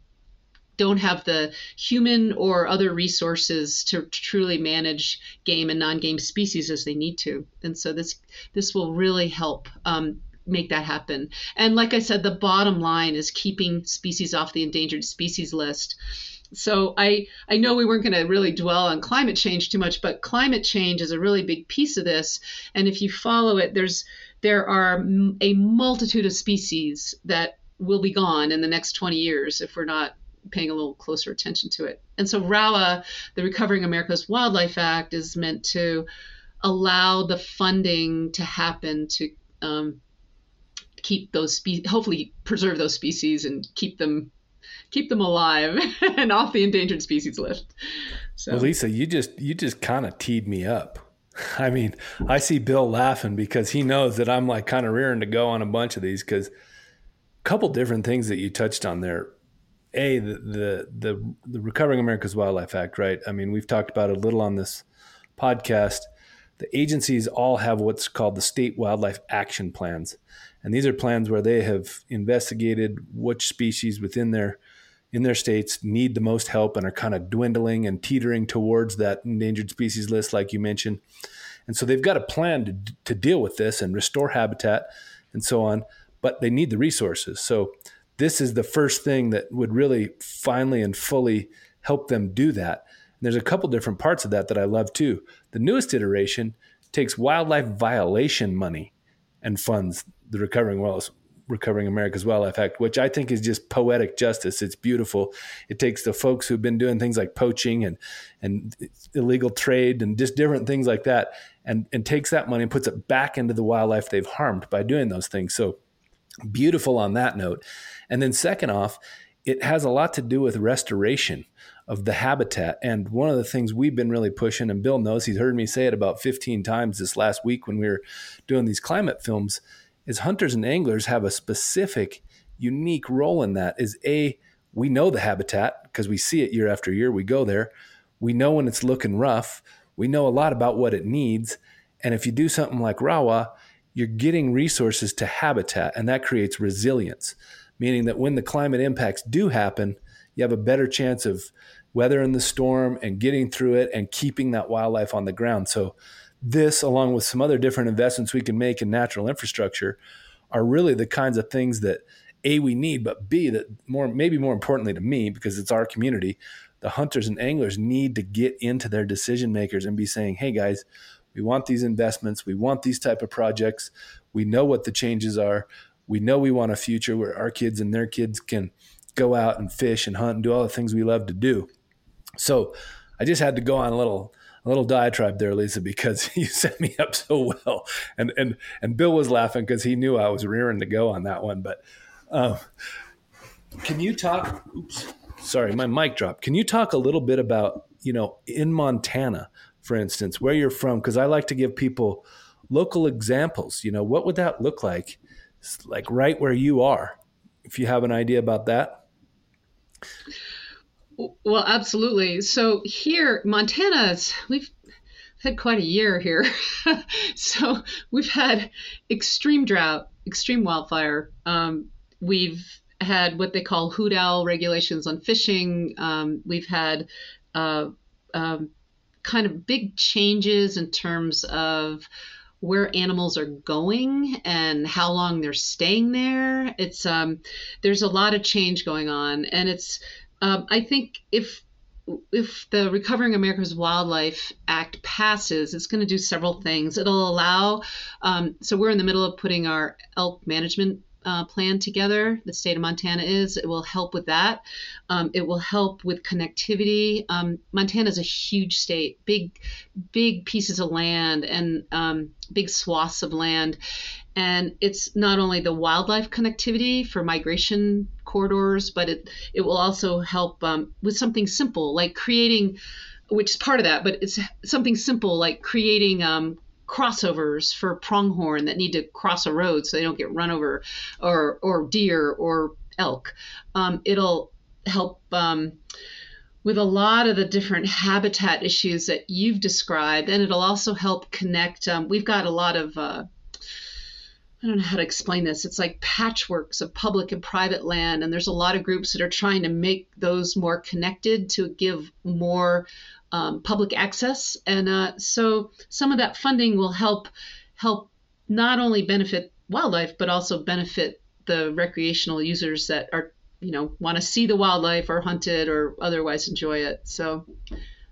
don't have the human or other resources to, truly manage game and non-game species as they need to. And so this this will really help um, make that happen. And like I said, the bottom line is keeping species off the endangered species list so I I know we weren't going to really dwell on climate change too much, but climate change is a really big piece of this. And if you follow it, there's there are a multitude of species that will be gone in the next 20 years if we're not paying a little closer attention to it. And so RAWA, the Recovering America's Wildlife Act, is meant to allow the funding to happen to um, keep those species, hopefully preserve those species and keep them keep them alive and off the endangered species list. So. Well, Lisa, you just you just kind of teed me up. I mean, I see Bill laughing because he knows that I'm like kind of rearing to go on a bunch of these because a couple different things that you touched on there. A the, the the the Recovering America's Wildlife Act, right? I mean, we've talked about a little on this podcast. The agencies all have what's called the state wildlife action plans. And these are plans where they have investigated which species within their in their states need the most help and are kind of dwindling and teetering towards that endangered species list, like you mentioned. And so they've got a plan to, to deal with this and restore habitat and so on, but they need the resources. So this is the first thing that would really finally and fully help them do that. And there's a couple different parts of that that I love too. The newest iteration takes wildlife violation money and funds the recovering wildlife Recovering America's Wildlife Act, which I think is just poetic justice. It's beautiful. It takes the folks who've been doing things like poaching and and illegal trade and just different things like that, and and takes that money and puts it back into the wildlife they've harmed by doing those things. So beautiful on that note. And then second off, it has a lot to do with restoration of the habitat. And one of the things we've been really pushing, and Bill knows he's heard me say it about 15 times this last week when we were doing these climate films is hunters and anglers have a specific unique role in that is a we know the habitat because we see it year after year we go there. We know when it's looking rough. We know a lot about what it needs. And if you do something like rawa you're getting resources to habitat and that creates resilience meaning that when the climate impacts do happen you have a better chance of weathering the storm and getting through it and keeping that wildlife on the ground. So this, along with some other different investments we can make in natural infrastructure, are really the kinds of things that a we need, but b that more maybe more importantly to me because it's our community, the hunters and anglers need to get into their decision makers and be saying, "Hey guys, we want these investments, we want these type of projects, we know what the changes are, we know we want a future where our kids and their kids can go out and fish and hunt and do all the things we love to do." So, I just had to go on a little a little diatribe there, Lisa, because you set me up so well, and and and Bill was laughing because he knew I was rearing to go on that one. But um, can you talk? Oops, sorry, my mic dropped. Can you talk a little bit about you know in Montana, for instance, where you're from? Because I like to give people local examples. You know, what would that look like, It's like right where you are? If you have an idea about that. Well, absolutely. So here, Montana's we've had quite a year here. so we've had extreme drought, extreme wildfire. Um, we've had what they call hoot owl regulations on fishing. Um, we've had uh, um, kind of big changes in terms of where animals are going and how long they're staying there. It's um, there's a lot of change going on, and it's um, I think if if the Recovering America's Wildlife Act passes, it's going to do several things. It'll allow, um, so we're in the middle of putting our elk management uh, plan together. The state of Montana is. It will help with that. Um, it will help with connectivity. Um, Montana is a huge state, big, big pieces of land and um, big swaths of land. And it's not only the wildlife connectivity for migration corridors, but it, it will also help um, with something simple like creating, which is part of that, but it's something simple like creating um, crossovers for pronghorn that need to cross a road so they don't get run over or or deer or elk. Um, it'll help um, with a lot of the different habitat issues that you've described and it'll also help connect um, we've got a lot of uh, I don't know how to explain this. It's like patchworks of public and private land, and there's a lot of groups that are trying to make those more connected to give more um, public access, and uh, so some of that funding will help help not only benefit wildlife but also benefit the recreational users that are you know want to see the wildlife or hunt it or otherwise enjoy it. So.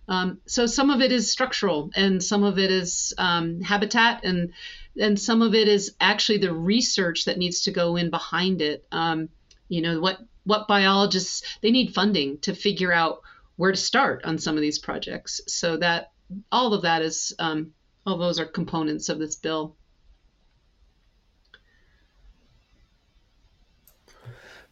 Um, so some of it is structural, and some of it is um, habitat, and and some of it is actually the research that needs to go in behind it. Um, you know what what biologists they need funding to figure out where to start on some of these projects. So that all of that is um, all those are components of this bill.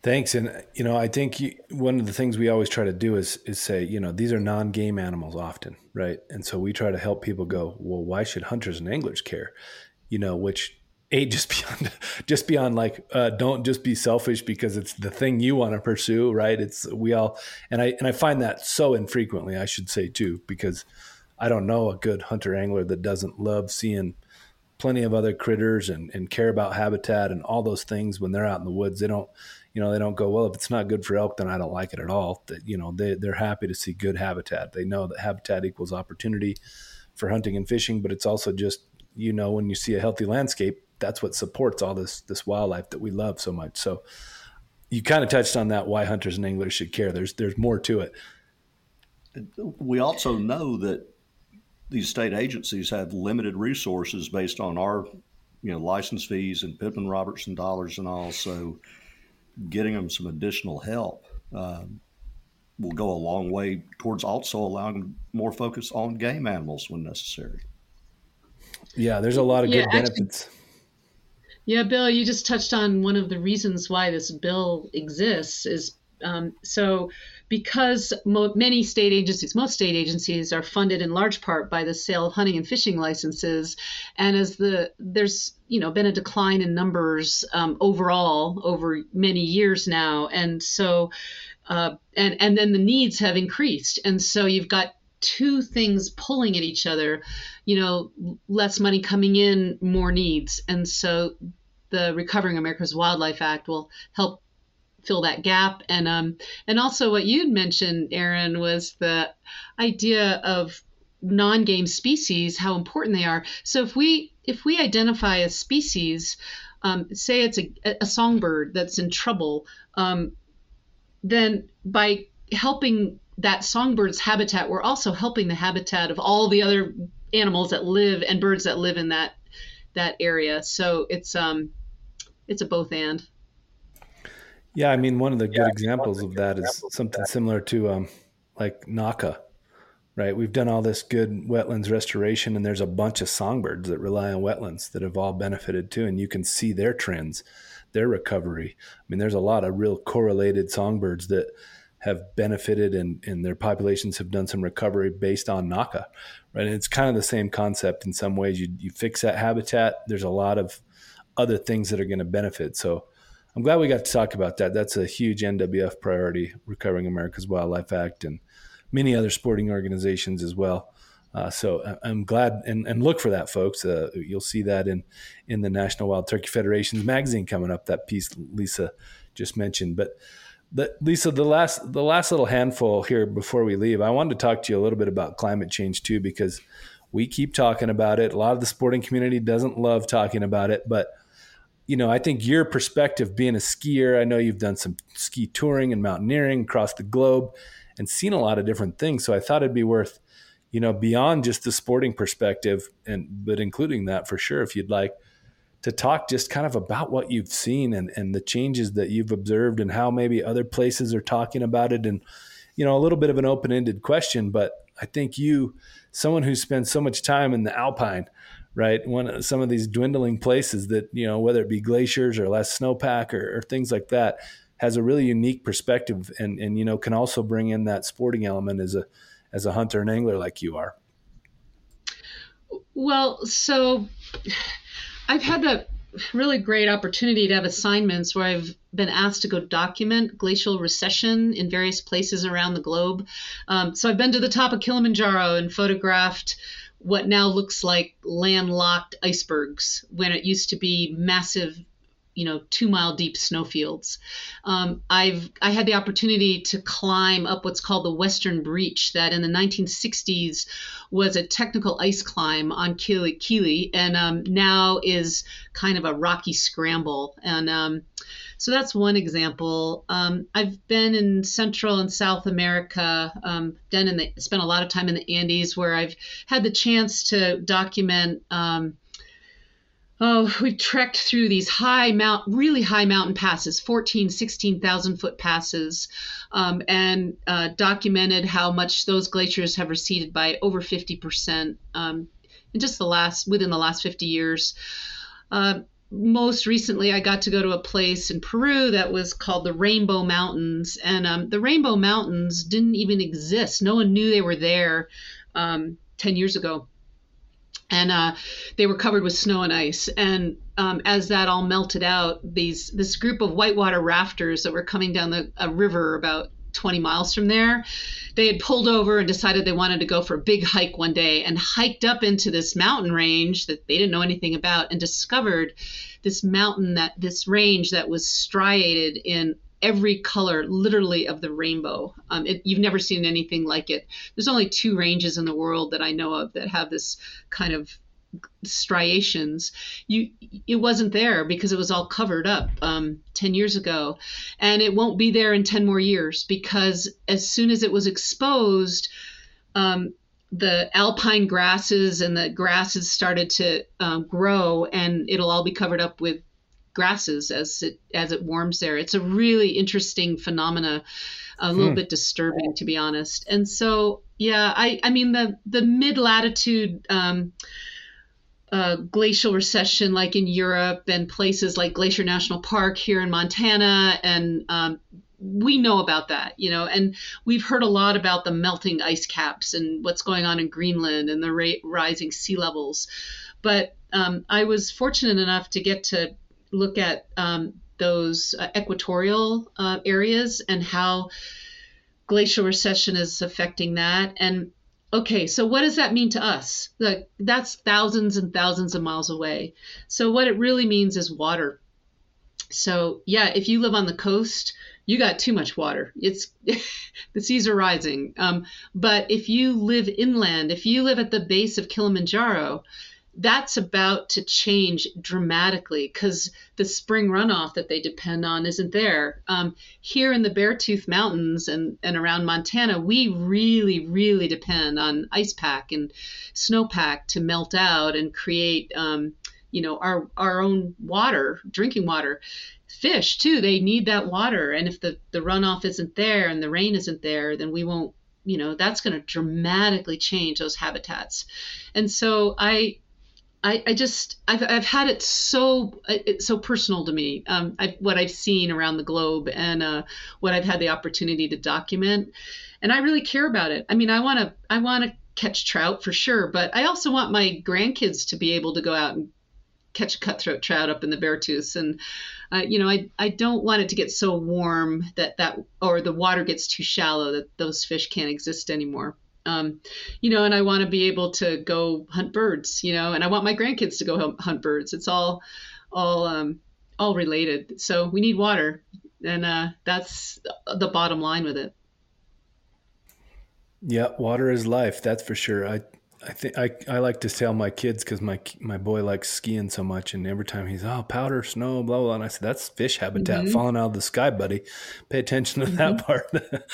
Thanks, and you know, I think you, one of the things we always try to do is is say, you know, these are non-game animals often, right? And so we try to help people go, well, why should hunters and anglers care? You know, which a just beyond just beyond like uh, don't just be selfish because it's the thing you want to pursue right? It's we all and i and i find that so infrequently i should say too because i don't know a good hunter angler that doesn't love seeing plenty of other critters and, and care about habitat and all those things when they're out in the woods. They don't you know they don't go well if it's not good for elk then i don't like it at all. That you know they, they're happy to see good habitat. They know that habitat equals opportunity for hunting and fishing but it's also just you know when you see a healthy landscape that's what supports all this this wildlife that we love so much. So, you kind of touched on that why hunters and anglers should care. There's there's more to it. We also know that these state agencies have limited resources based on our you know license fees and Pittman Robertson dollars and all. So getting them some additional help uh, will go a long way towards also allowing more focus on game animals when necessary. Yeah, there's a lot of yeah, good benefits. Actually, yeah, Bill, you just touched on one of the reasons why this bill exists is um, so because mo- many state agencies, most state agencies are funded in large part by the sale of hunting and fishing licenses, and as the there's you know been a decline in numbers um, overall over many years now, and so uh, and and then the needs have increased, and so you've got two things pulling at each other you know less money coming in more needs. And so the recovering america's wildlife act will help fill that gap. And um and also what you'd mentioned aaron was the idea of non-game species how important they are. So if we if we identify a species um, say it's a, a songbird that's in trouble um, then by helping that songbird's habitat we're also helping the habitat of all the other animals that live and birds that live in that that area so it's um it's a both and yeah, I mean, one of the good yeah, examples of that is something similar to um, like NAWCA, right? We've done all this good wetlands restoration, and there's a bunch of songbirds that rely on wetlands that have all benefited too, and you can see their trends, their recovery. I mean, there's a lot of real correlated songbirds that have benefited, and, and their populations have done some recovery based on NAWCA, right? And it's kind of the same concept in some ways. You you fix that habitat, there's a lot of other things that are going to benefit. So I'm glad we got to talk about that. That's a huge NWF priority, Recovering America's Wildlife Act, and many other sporting organizations as well. Uh, so I'm glad and, and look for that, folks. Uh, you'll see that in in the National Wild Turkey Federation's magazine coming up. That piece Lisa just mentioned, but. Lisa, the last the last little handful here before we leave, I wanted to talk to you a little bit about climate change too, because we keep talking about it. A lot of the sporting community doesn't love talking about it, but you know, I think your perspective being a skier, I know you've done some ski touring and mountaineering across the globe and seen a lot of different things. So I thought it'd be worth, you know, beyond just the sporting perspective and but including that for sure if you'd like to talk just kind of about what you've seen and, and the changes that you've observed and how maybe other places are talking about it and you know a little bit of an open-ended question but i think you someone who spends so much time in the alpine right? One some of these dwindling places that you know, whether it be glaciers or less snowpack or, or things like that, has a really unique perspective, and and you know can also bring in that sporting element as a as a hunter and angler like you are. Well, so I've had the really great opportunity to have assignments where I've been asked to go document glacial recession in various places around the globe. Um, so I've been to the top of Kilimanjaro and photographed what now looks like landlocked icebergs when it used to be massive you know two mile deep snowfields um, i've i had the opportunity to climb up what's called the western breach that in the 1960s was a technical ice climb on Kili, Kili and um, now is kind of a rocky scramble and um, so that's one example. Um, I've been in Central and South America, um, the, spent a lot of time in the Andes where I've had the chance to document. Um, oh, we've trekked through these high mount, really high mountain passes, 14, 16,000 foot passes, um, and uh, documented how much those glaciers have receded by over 50% um, in just the last, within the last 50 years. Uh, most recently, I got to go to a place in Peru that was called the Rainbow Mountains, and um, the Rainbow Mountains didn't even exist. No one knew they were there um, ten years ago, and uh, they were covered with snow and ice. And um, as that all melted out, these this group of whitewater rafters that were coming down the a river about 20 miles from there they had pulled over and decided they wanted to go for a big hike one day and hiked up into this mountain range that they didn't know anything about and discovered this mountain that this range that was striated in every color literally of the rainbow. Um, it, you've never seen anything like it. There's only two ranges in the world that i know of that have this kind of striations. You it wasn't there because it was all covered up um, 10 years ago. And it won't be there in 10 more years because as soon as it was exposed um, the alpine grasses and the grasses started to um, grow and it'll all be covered up with grasses as it as it warms there it's a really interesting phenomena a little hmm. bit disturbing to be honest and so yeah i i mean the the mid latitude um, uh, glacial recession like in Europe and places like Glacier National Park here in Montana. And um, we know about that, you know, and we've heard a lot about the melting ice caps and what's going on in Greenland and the ra- rising sea levels. But um, I was fortunate enough to get to look at um, those uh, equatorial uh, areas and how glacial recession is affecting that. And okay, so what does that mean to us? Like that's thousands and thousands of miles away. So what it really means is water. So yeah, if you live on the coast, you got too much water. It's the seas are rising. Um, but if you live inland, if you live at the base of Kilimanjaro, that's about to change dramatically because the spring runoff that they depend on isn't there. Um, here in the Beartooth Mountains and, and around Montana, we really, really depend on ice pack and snowpack to melt out and create, um, you know, our, our own water, drinking water. Fish, too, they need that water. And if the, the runoff isn't there and the rain isn't there, then we won't you know that's going to dramatically change those habitats and so i I, I just I've, I've had it so it's so personal to me. Um, I, what I've seen around the globe and uh, what I've had the opportunity to document. And I really care about it. I mean I want to I want to catch trout for sure but I also want my grandkids to be able to go out and catch a cutthroat trout up in the Beartooth and uh, you know I, I don't want it to get so warm that that or the water gets too shallow that those fish can't exist anymore um, you know, and I want to be able to go hunt birds, you know, and I want my grandkids to go hunt birds. It's all, all, um, all related. So we need water, and uh, that's the bottom line with it. Yeah, water is life. That's for sure. I, I think I, I like to tell my kids because my my boy likes skiing so much, and every time he's oh powder snow blah blah, and I said that's fish habitat mm-hmm. falling out of the sky, buddy. Pay attention to mm-hmm. that part.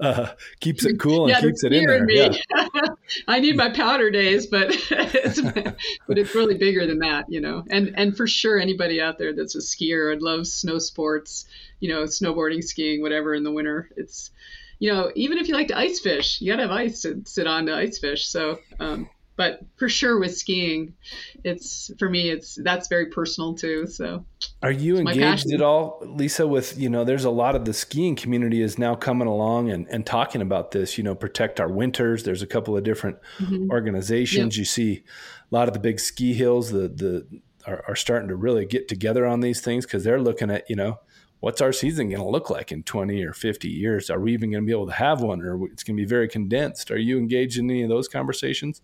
uh, keeps it cool and yeah, keeps it in there. Yeah. I need my powder days, but it's, but it's really bigger than that, you know. And and for sure, anybody out there that's a skier and loves snow sports, you know, snowboarding, skiing, whatever in the winter, it's you know, even if you like to ice fish, you gotta have ice to sit on to ice fish. So um, but for sure with skiing it's for me it's that's very personal too so. Are you engaged at all lisa with you know there's a lot of the skiing community is now coming along and, and talking about this you know protect our winters. There's a couple of different mm-hmm. organizations. Yep. you see a lot of the big ski hills the the are, are starting to really get together on these things because they're looking at you know what's our season going to look like in 20 or 50 years? Are we even going to be able to have one or it's going to be very condensed? Are you engaged in any of those conversations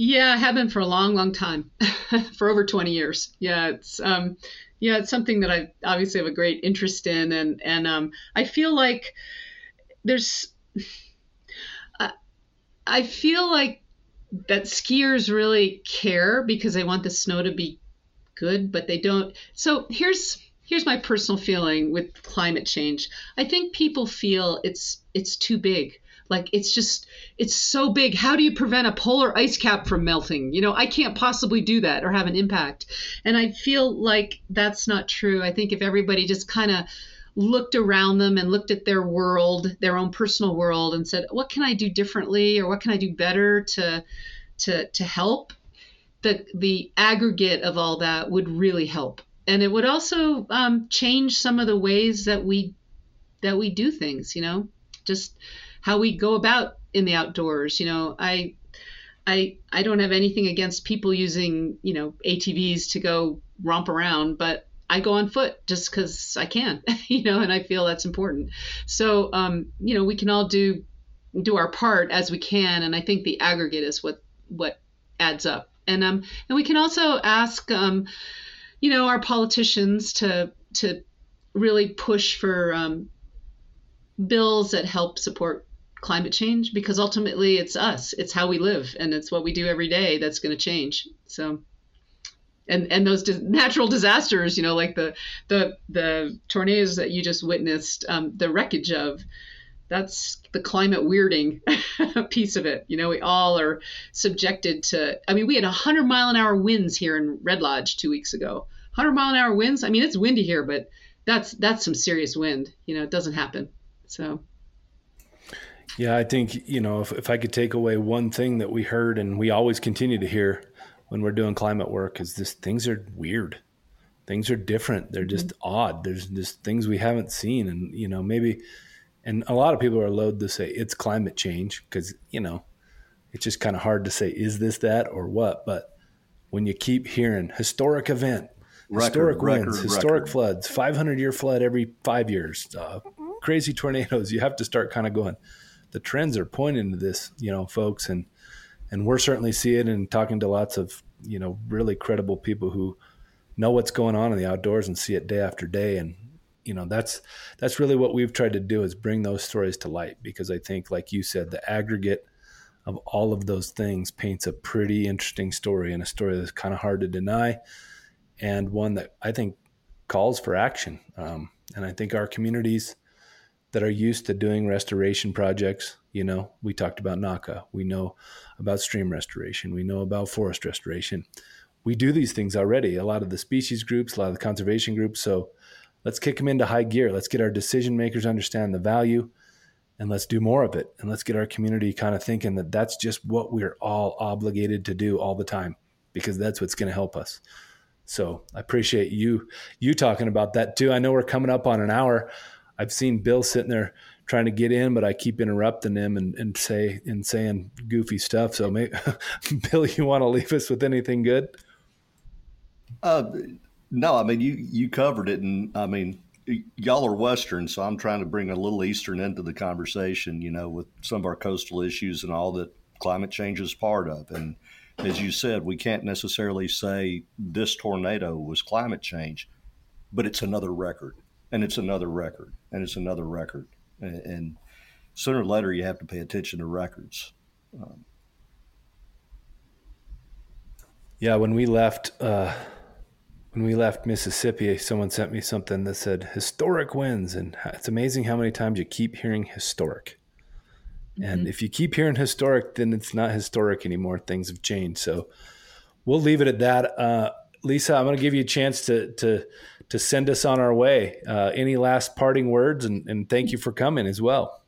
yeah, I have been for a long, long time, for over 20 years. Yeah, it's um, yeah, it's something that I obviously have a great interest in, and and um, I feel like there's, I, I feel like that skiers really care because they want the snow to be good, but they don't. So here's here's my personal feeling with climate change. I think people feel it's it's too big like it's just it's so big. How do you prevent a polar ice cap from melting? You know, I can't possibly do that or have an impact. And I feel like that's not true. I think if everybody just kind of looked around them and looked at their world, their own personal world and said, "What can I do differently or what can I do better to to to help?" The the aggregate of all that would really help. And it would also um, change some of the ways that we that we do things, you know, just how we go about in the outdoors. You know, I I I don't have anything against people using you know ATVs to go romp around, but I go on foot just because I can, you know, and I feel that's important. So um, you know, we can all do do our part as we can, and I think the aggregate is what what adds up. And um, and we can also ask um, you know, our politicians to to really push for um, bills that help support climate change because ultimately it's us, it's how we live, and it's what we do every day that's going to change. So, and and those natural disasters, you know, like the the the tornadoes that you just witnessed, um, the wreckage of. That's the climate weirding piece of it. You know, we all are subjected to. I mean, we had 100 mile an hour winds here in Red Lodge two weeks ago. 100 mile an hour winds. I mean, it's windy here, but that's that's some serious wind. You know, it doesn't happen. So. Yeah, I think you know if, if I could take away one thing that we heard and we always continue to hear when we're doing climate work is this: things are weird, things are different, they're just mm-hmm. odd. There's just things we haven't seen, and you know maybe, and a lot of people are loath to say it's climate change because you know it's just kind of hard to say is this that or what. But when you keep hearing historic event, record, historic winds, record, historic floods, 500 year flood every five years, uh, crazy tornadoes, you have to start kind of going the trends are pointing to this, you know, folks, and and we're certainly seeing and talking to lots of you know really credible people who know what's going on in the outdoors and see it day after day, and you know that's that's really what we've tried to do is bring those stories to light because I think, like you said, the aggregate of all of those things paints a pretty interesting story and a story that's kind of hard to deny, and one that I think calls for action. Um, and I think our communities that are used to doing restoration projects. You know, we talked about NAWCA. We know about stream restoration. We know about forest restoration. We do these things already. A lot of the species groups, a lot of the conservation groups. So let's kick them into high gear. Let's get our decision makers understand the value and let's do more of it. And let's get our community kind of thinking that that's just what we're all obligated to do all the time because that's what's going to help us. So I appreciate you you talking about that too. I know we're coming up on an hour. I've seen Bill sitting there trying to get in, but I keep interrupting him and, and say and saying goofy stuff. So, maybe, Bill, you want to leave us with anything good? Uh, no, I mean you you covered it, and I mean y'all are Western, so I'm trying to bring a little Eastern into the conversation. You know, with some of our coastal issues and all that climate change is part of, and as you said, we can't necessarily say this tornado was climate change, but it's another record and it's another record, and it's another record, and, and sooner or later you have to pay attention to records. Um, yeah, when we left, uh, when we left Mississippi, someone sent me something that said historic wins, and it's amazing how many times you keep hearing historic. Mm-hmm. And if you keep hearing historic, then it's not historic anymore. Things have changed. So we'll leave it at that. Uh, Lisa, I'm going to give you a chance to to to send us on our way. Uh, any last parting words, and, and thank you for coming as well.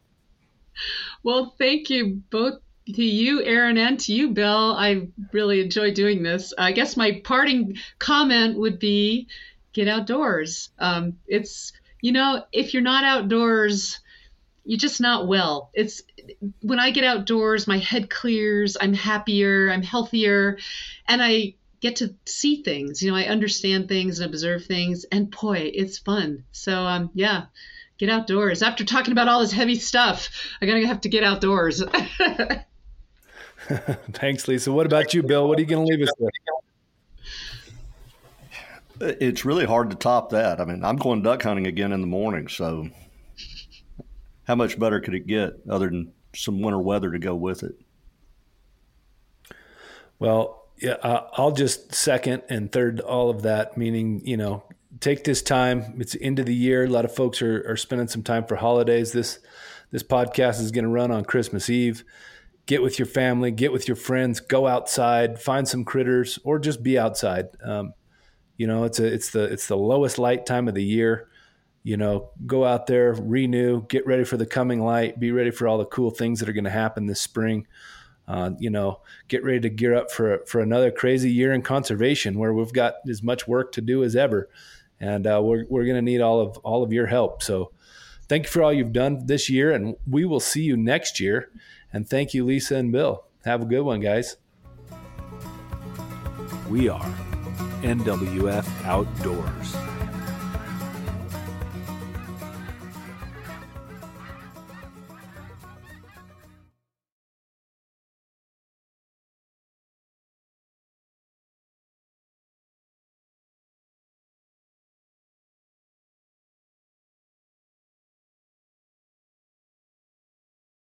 Well, thank you both to you, Aaron, and to you, Bill. I really enjoy doing this. I guess my parting comment would be get outdoors. Um, it's, you know, if you're not outdoors, you're just not well. It's when I get outdoors, my head clears, I'm happier, I'm healthier, and I get to see things. You know, I understand things and observe things, and boy, it's fun. So, um, yeah, get outdoors. After talking about all this heavy stuff, I gotta have to get outdoors. Thanks, Lisa. What about you, Bill? What are you going to leave us with? It's really hard to top that. I mean, I'm going duck hunting again in the morning, so how much better could it get other than some winter weather to go with it? Well, yeah, uh, I'll just second and third all of that. Meaning, you know, take this time. It's end of the year. A lot of folks are, are spending some time for holidays. This this podcast is going to run on Christmas Eve. Get with your family, get with your friends, go outside, find some critters, or just be outside. Um, you know, it's a it's the it's the lowest light time of the year. You know, go out there, renew, get ready for the coming light, be ready for all the cool things that are going to happen this spring uh, you know, get ready to gear up for for another crazy year in conservation where we've got as much work to do as ever, and uh, we're we're going to need all of all of your help. So, thank you for all you've done this year, and we will see you next year. And thank you, Lisa and Bill. Have a good one, guys. We are NWF Outdoors.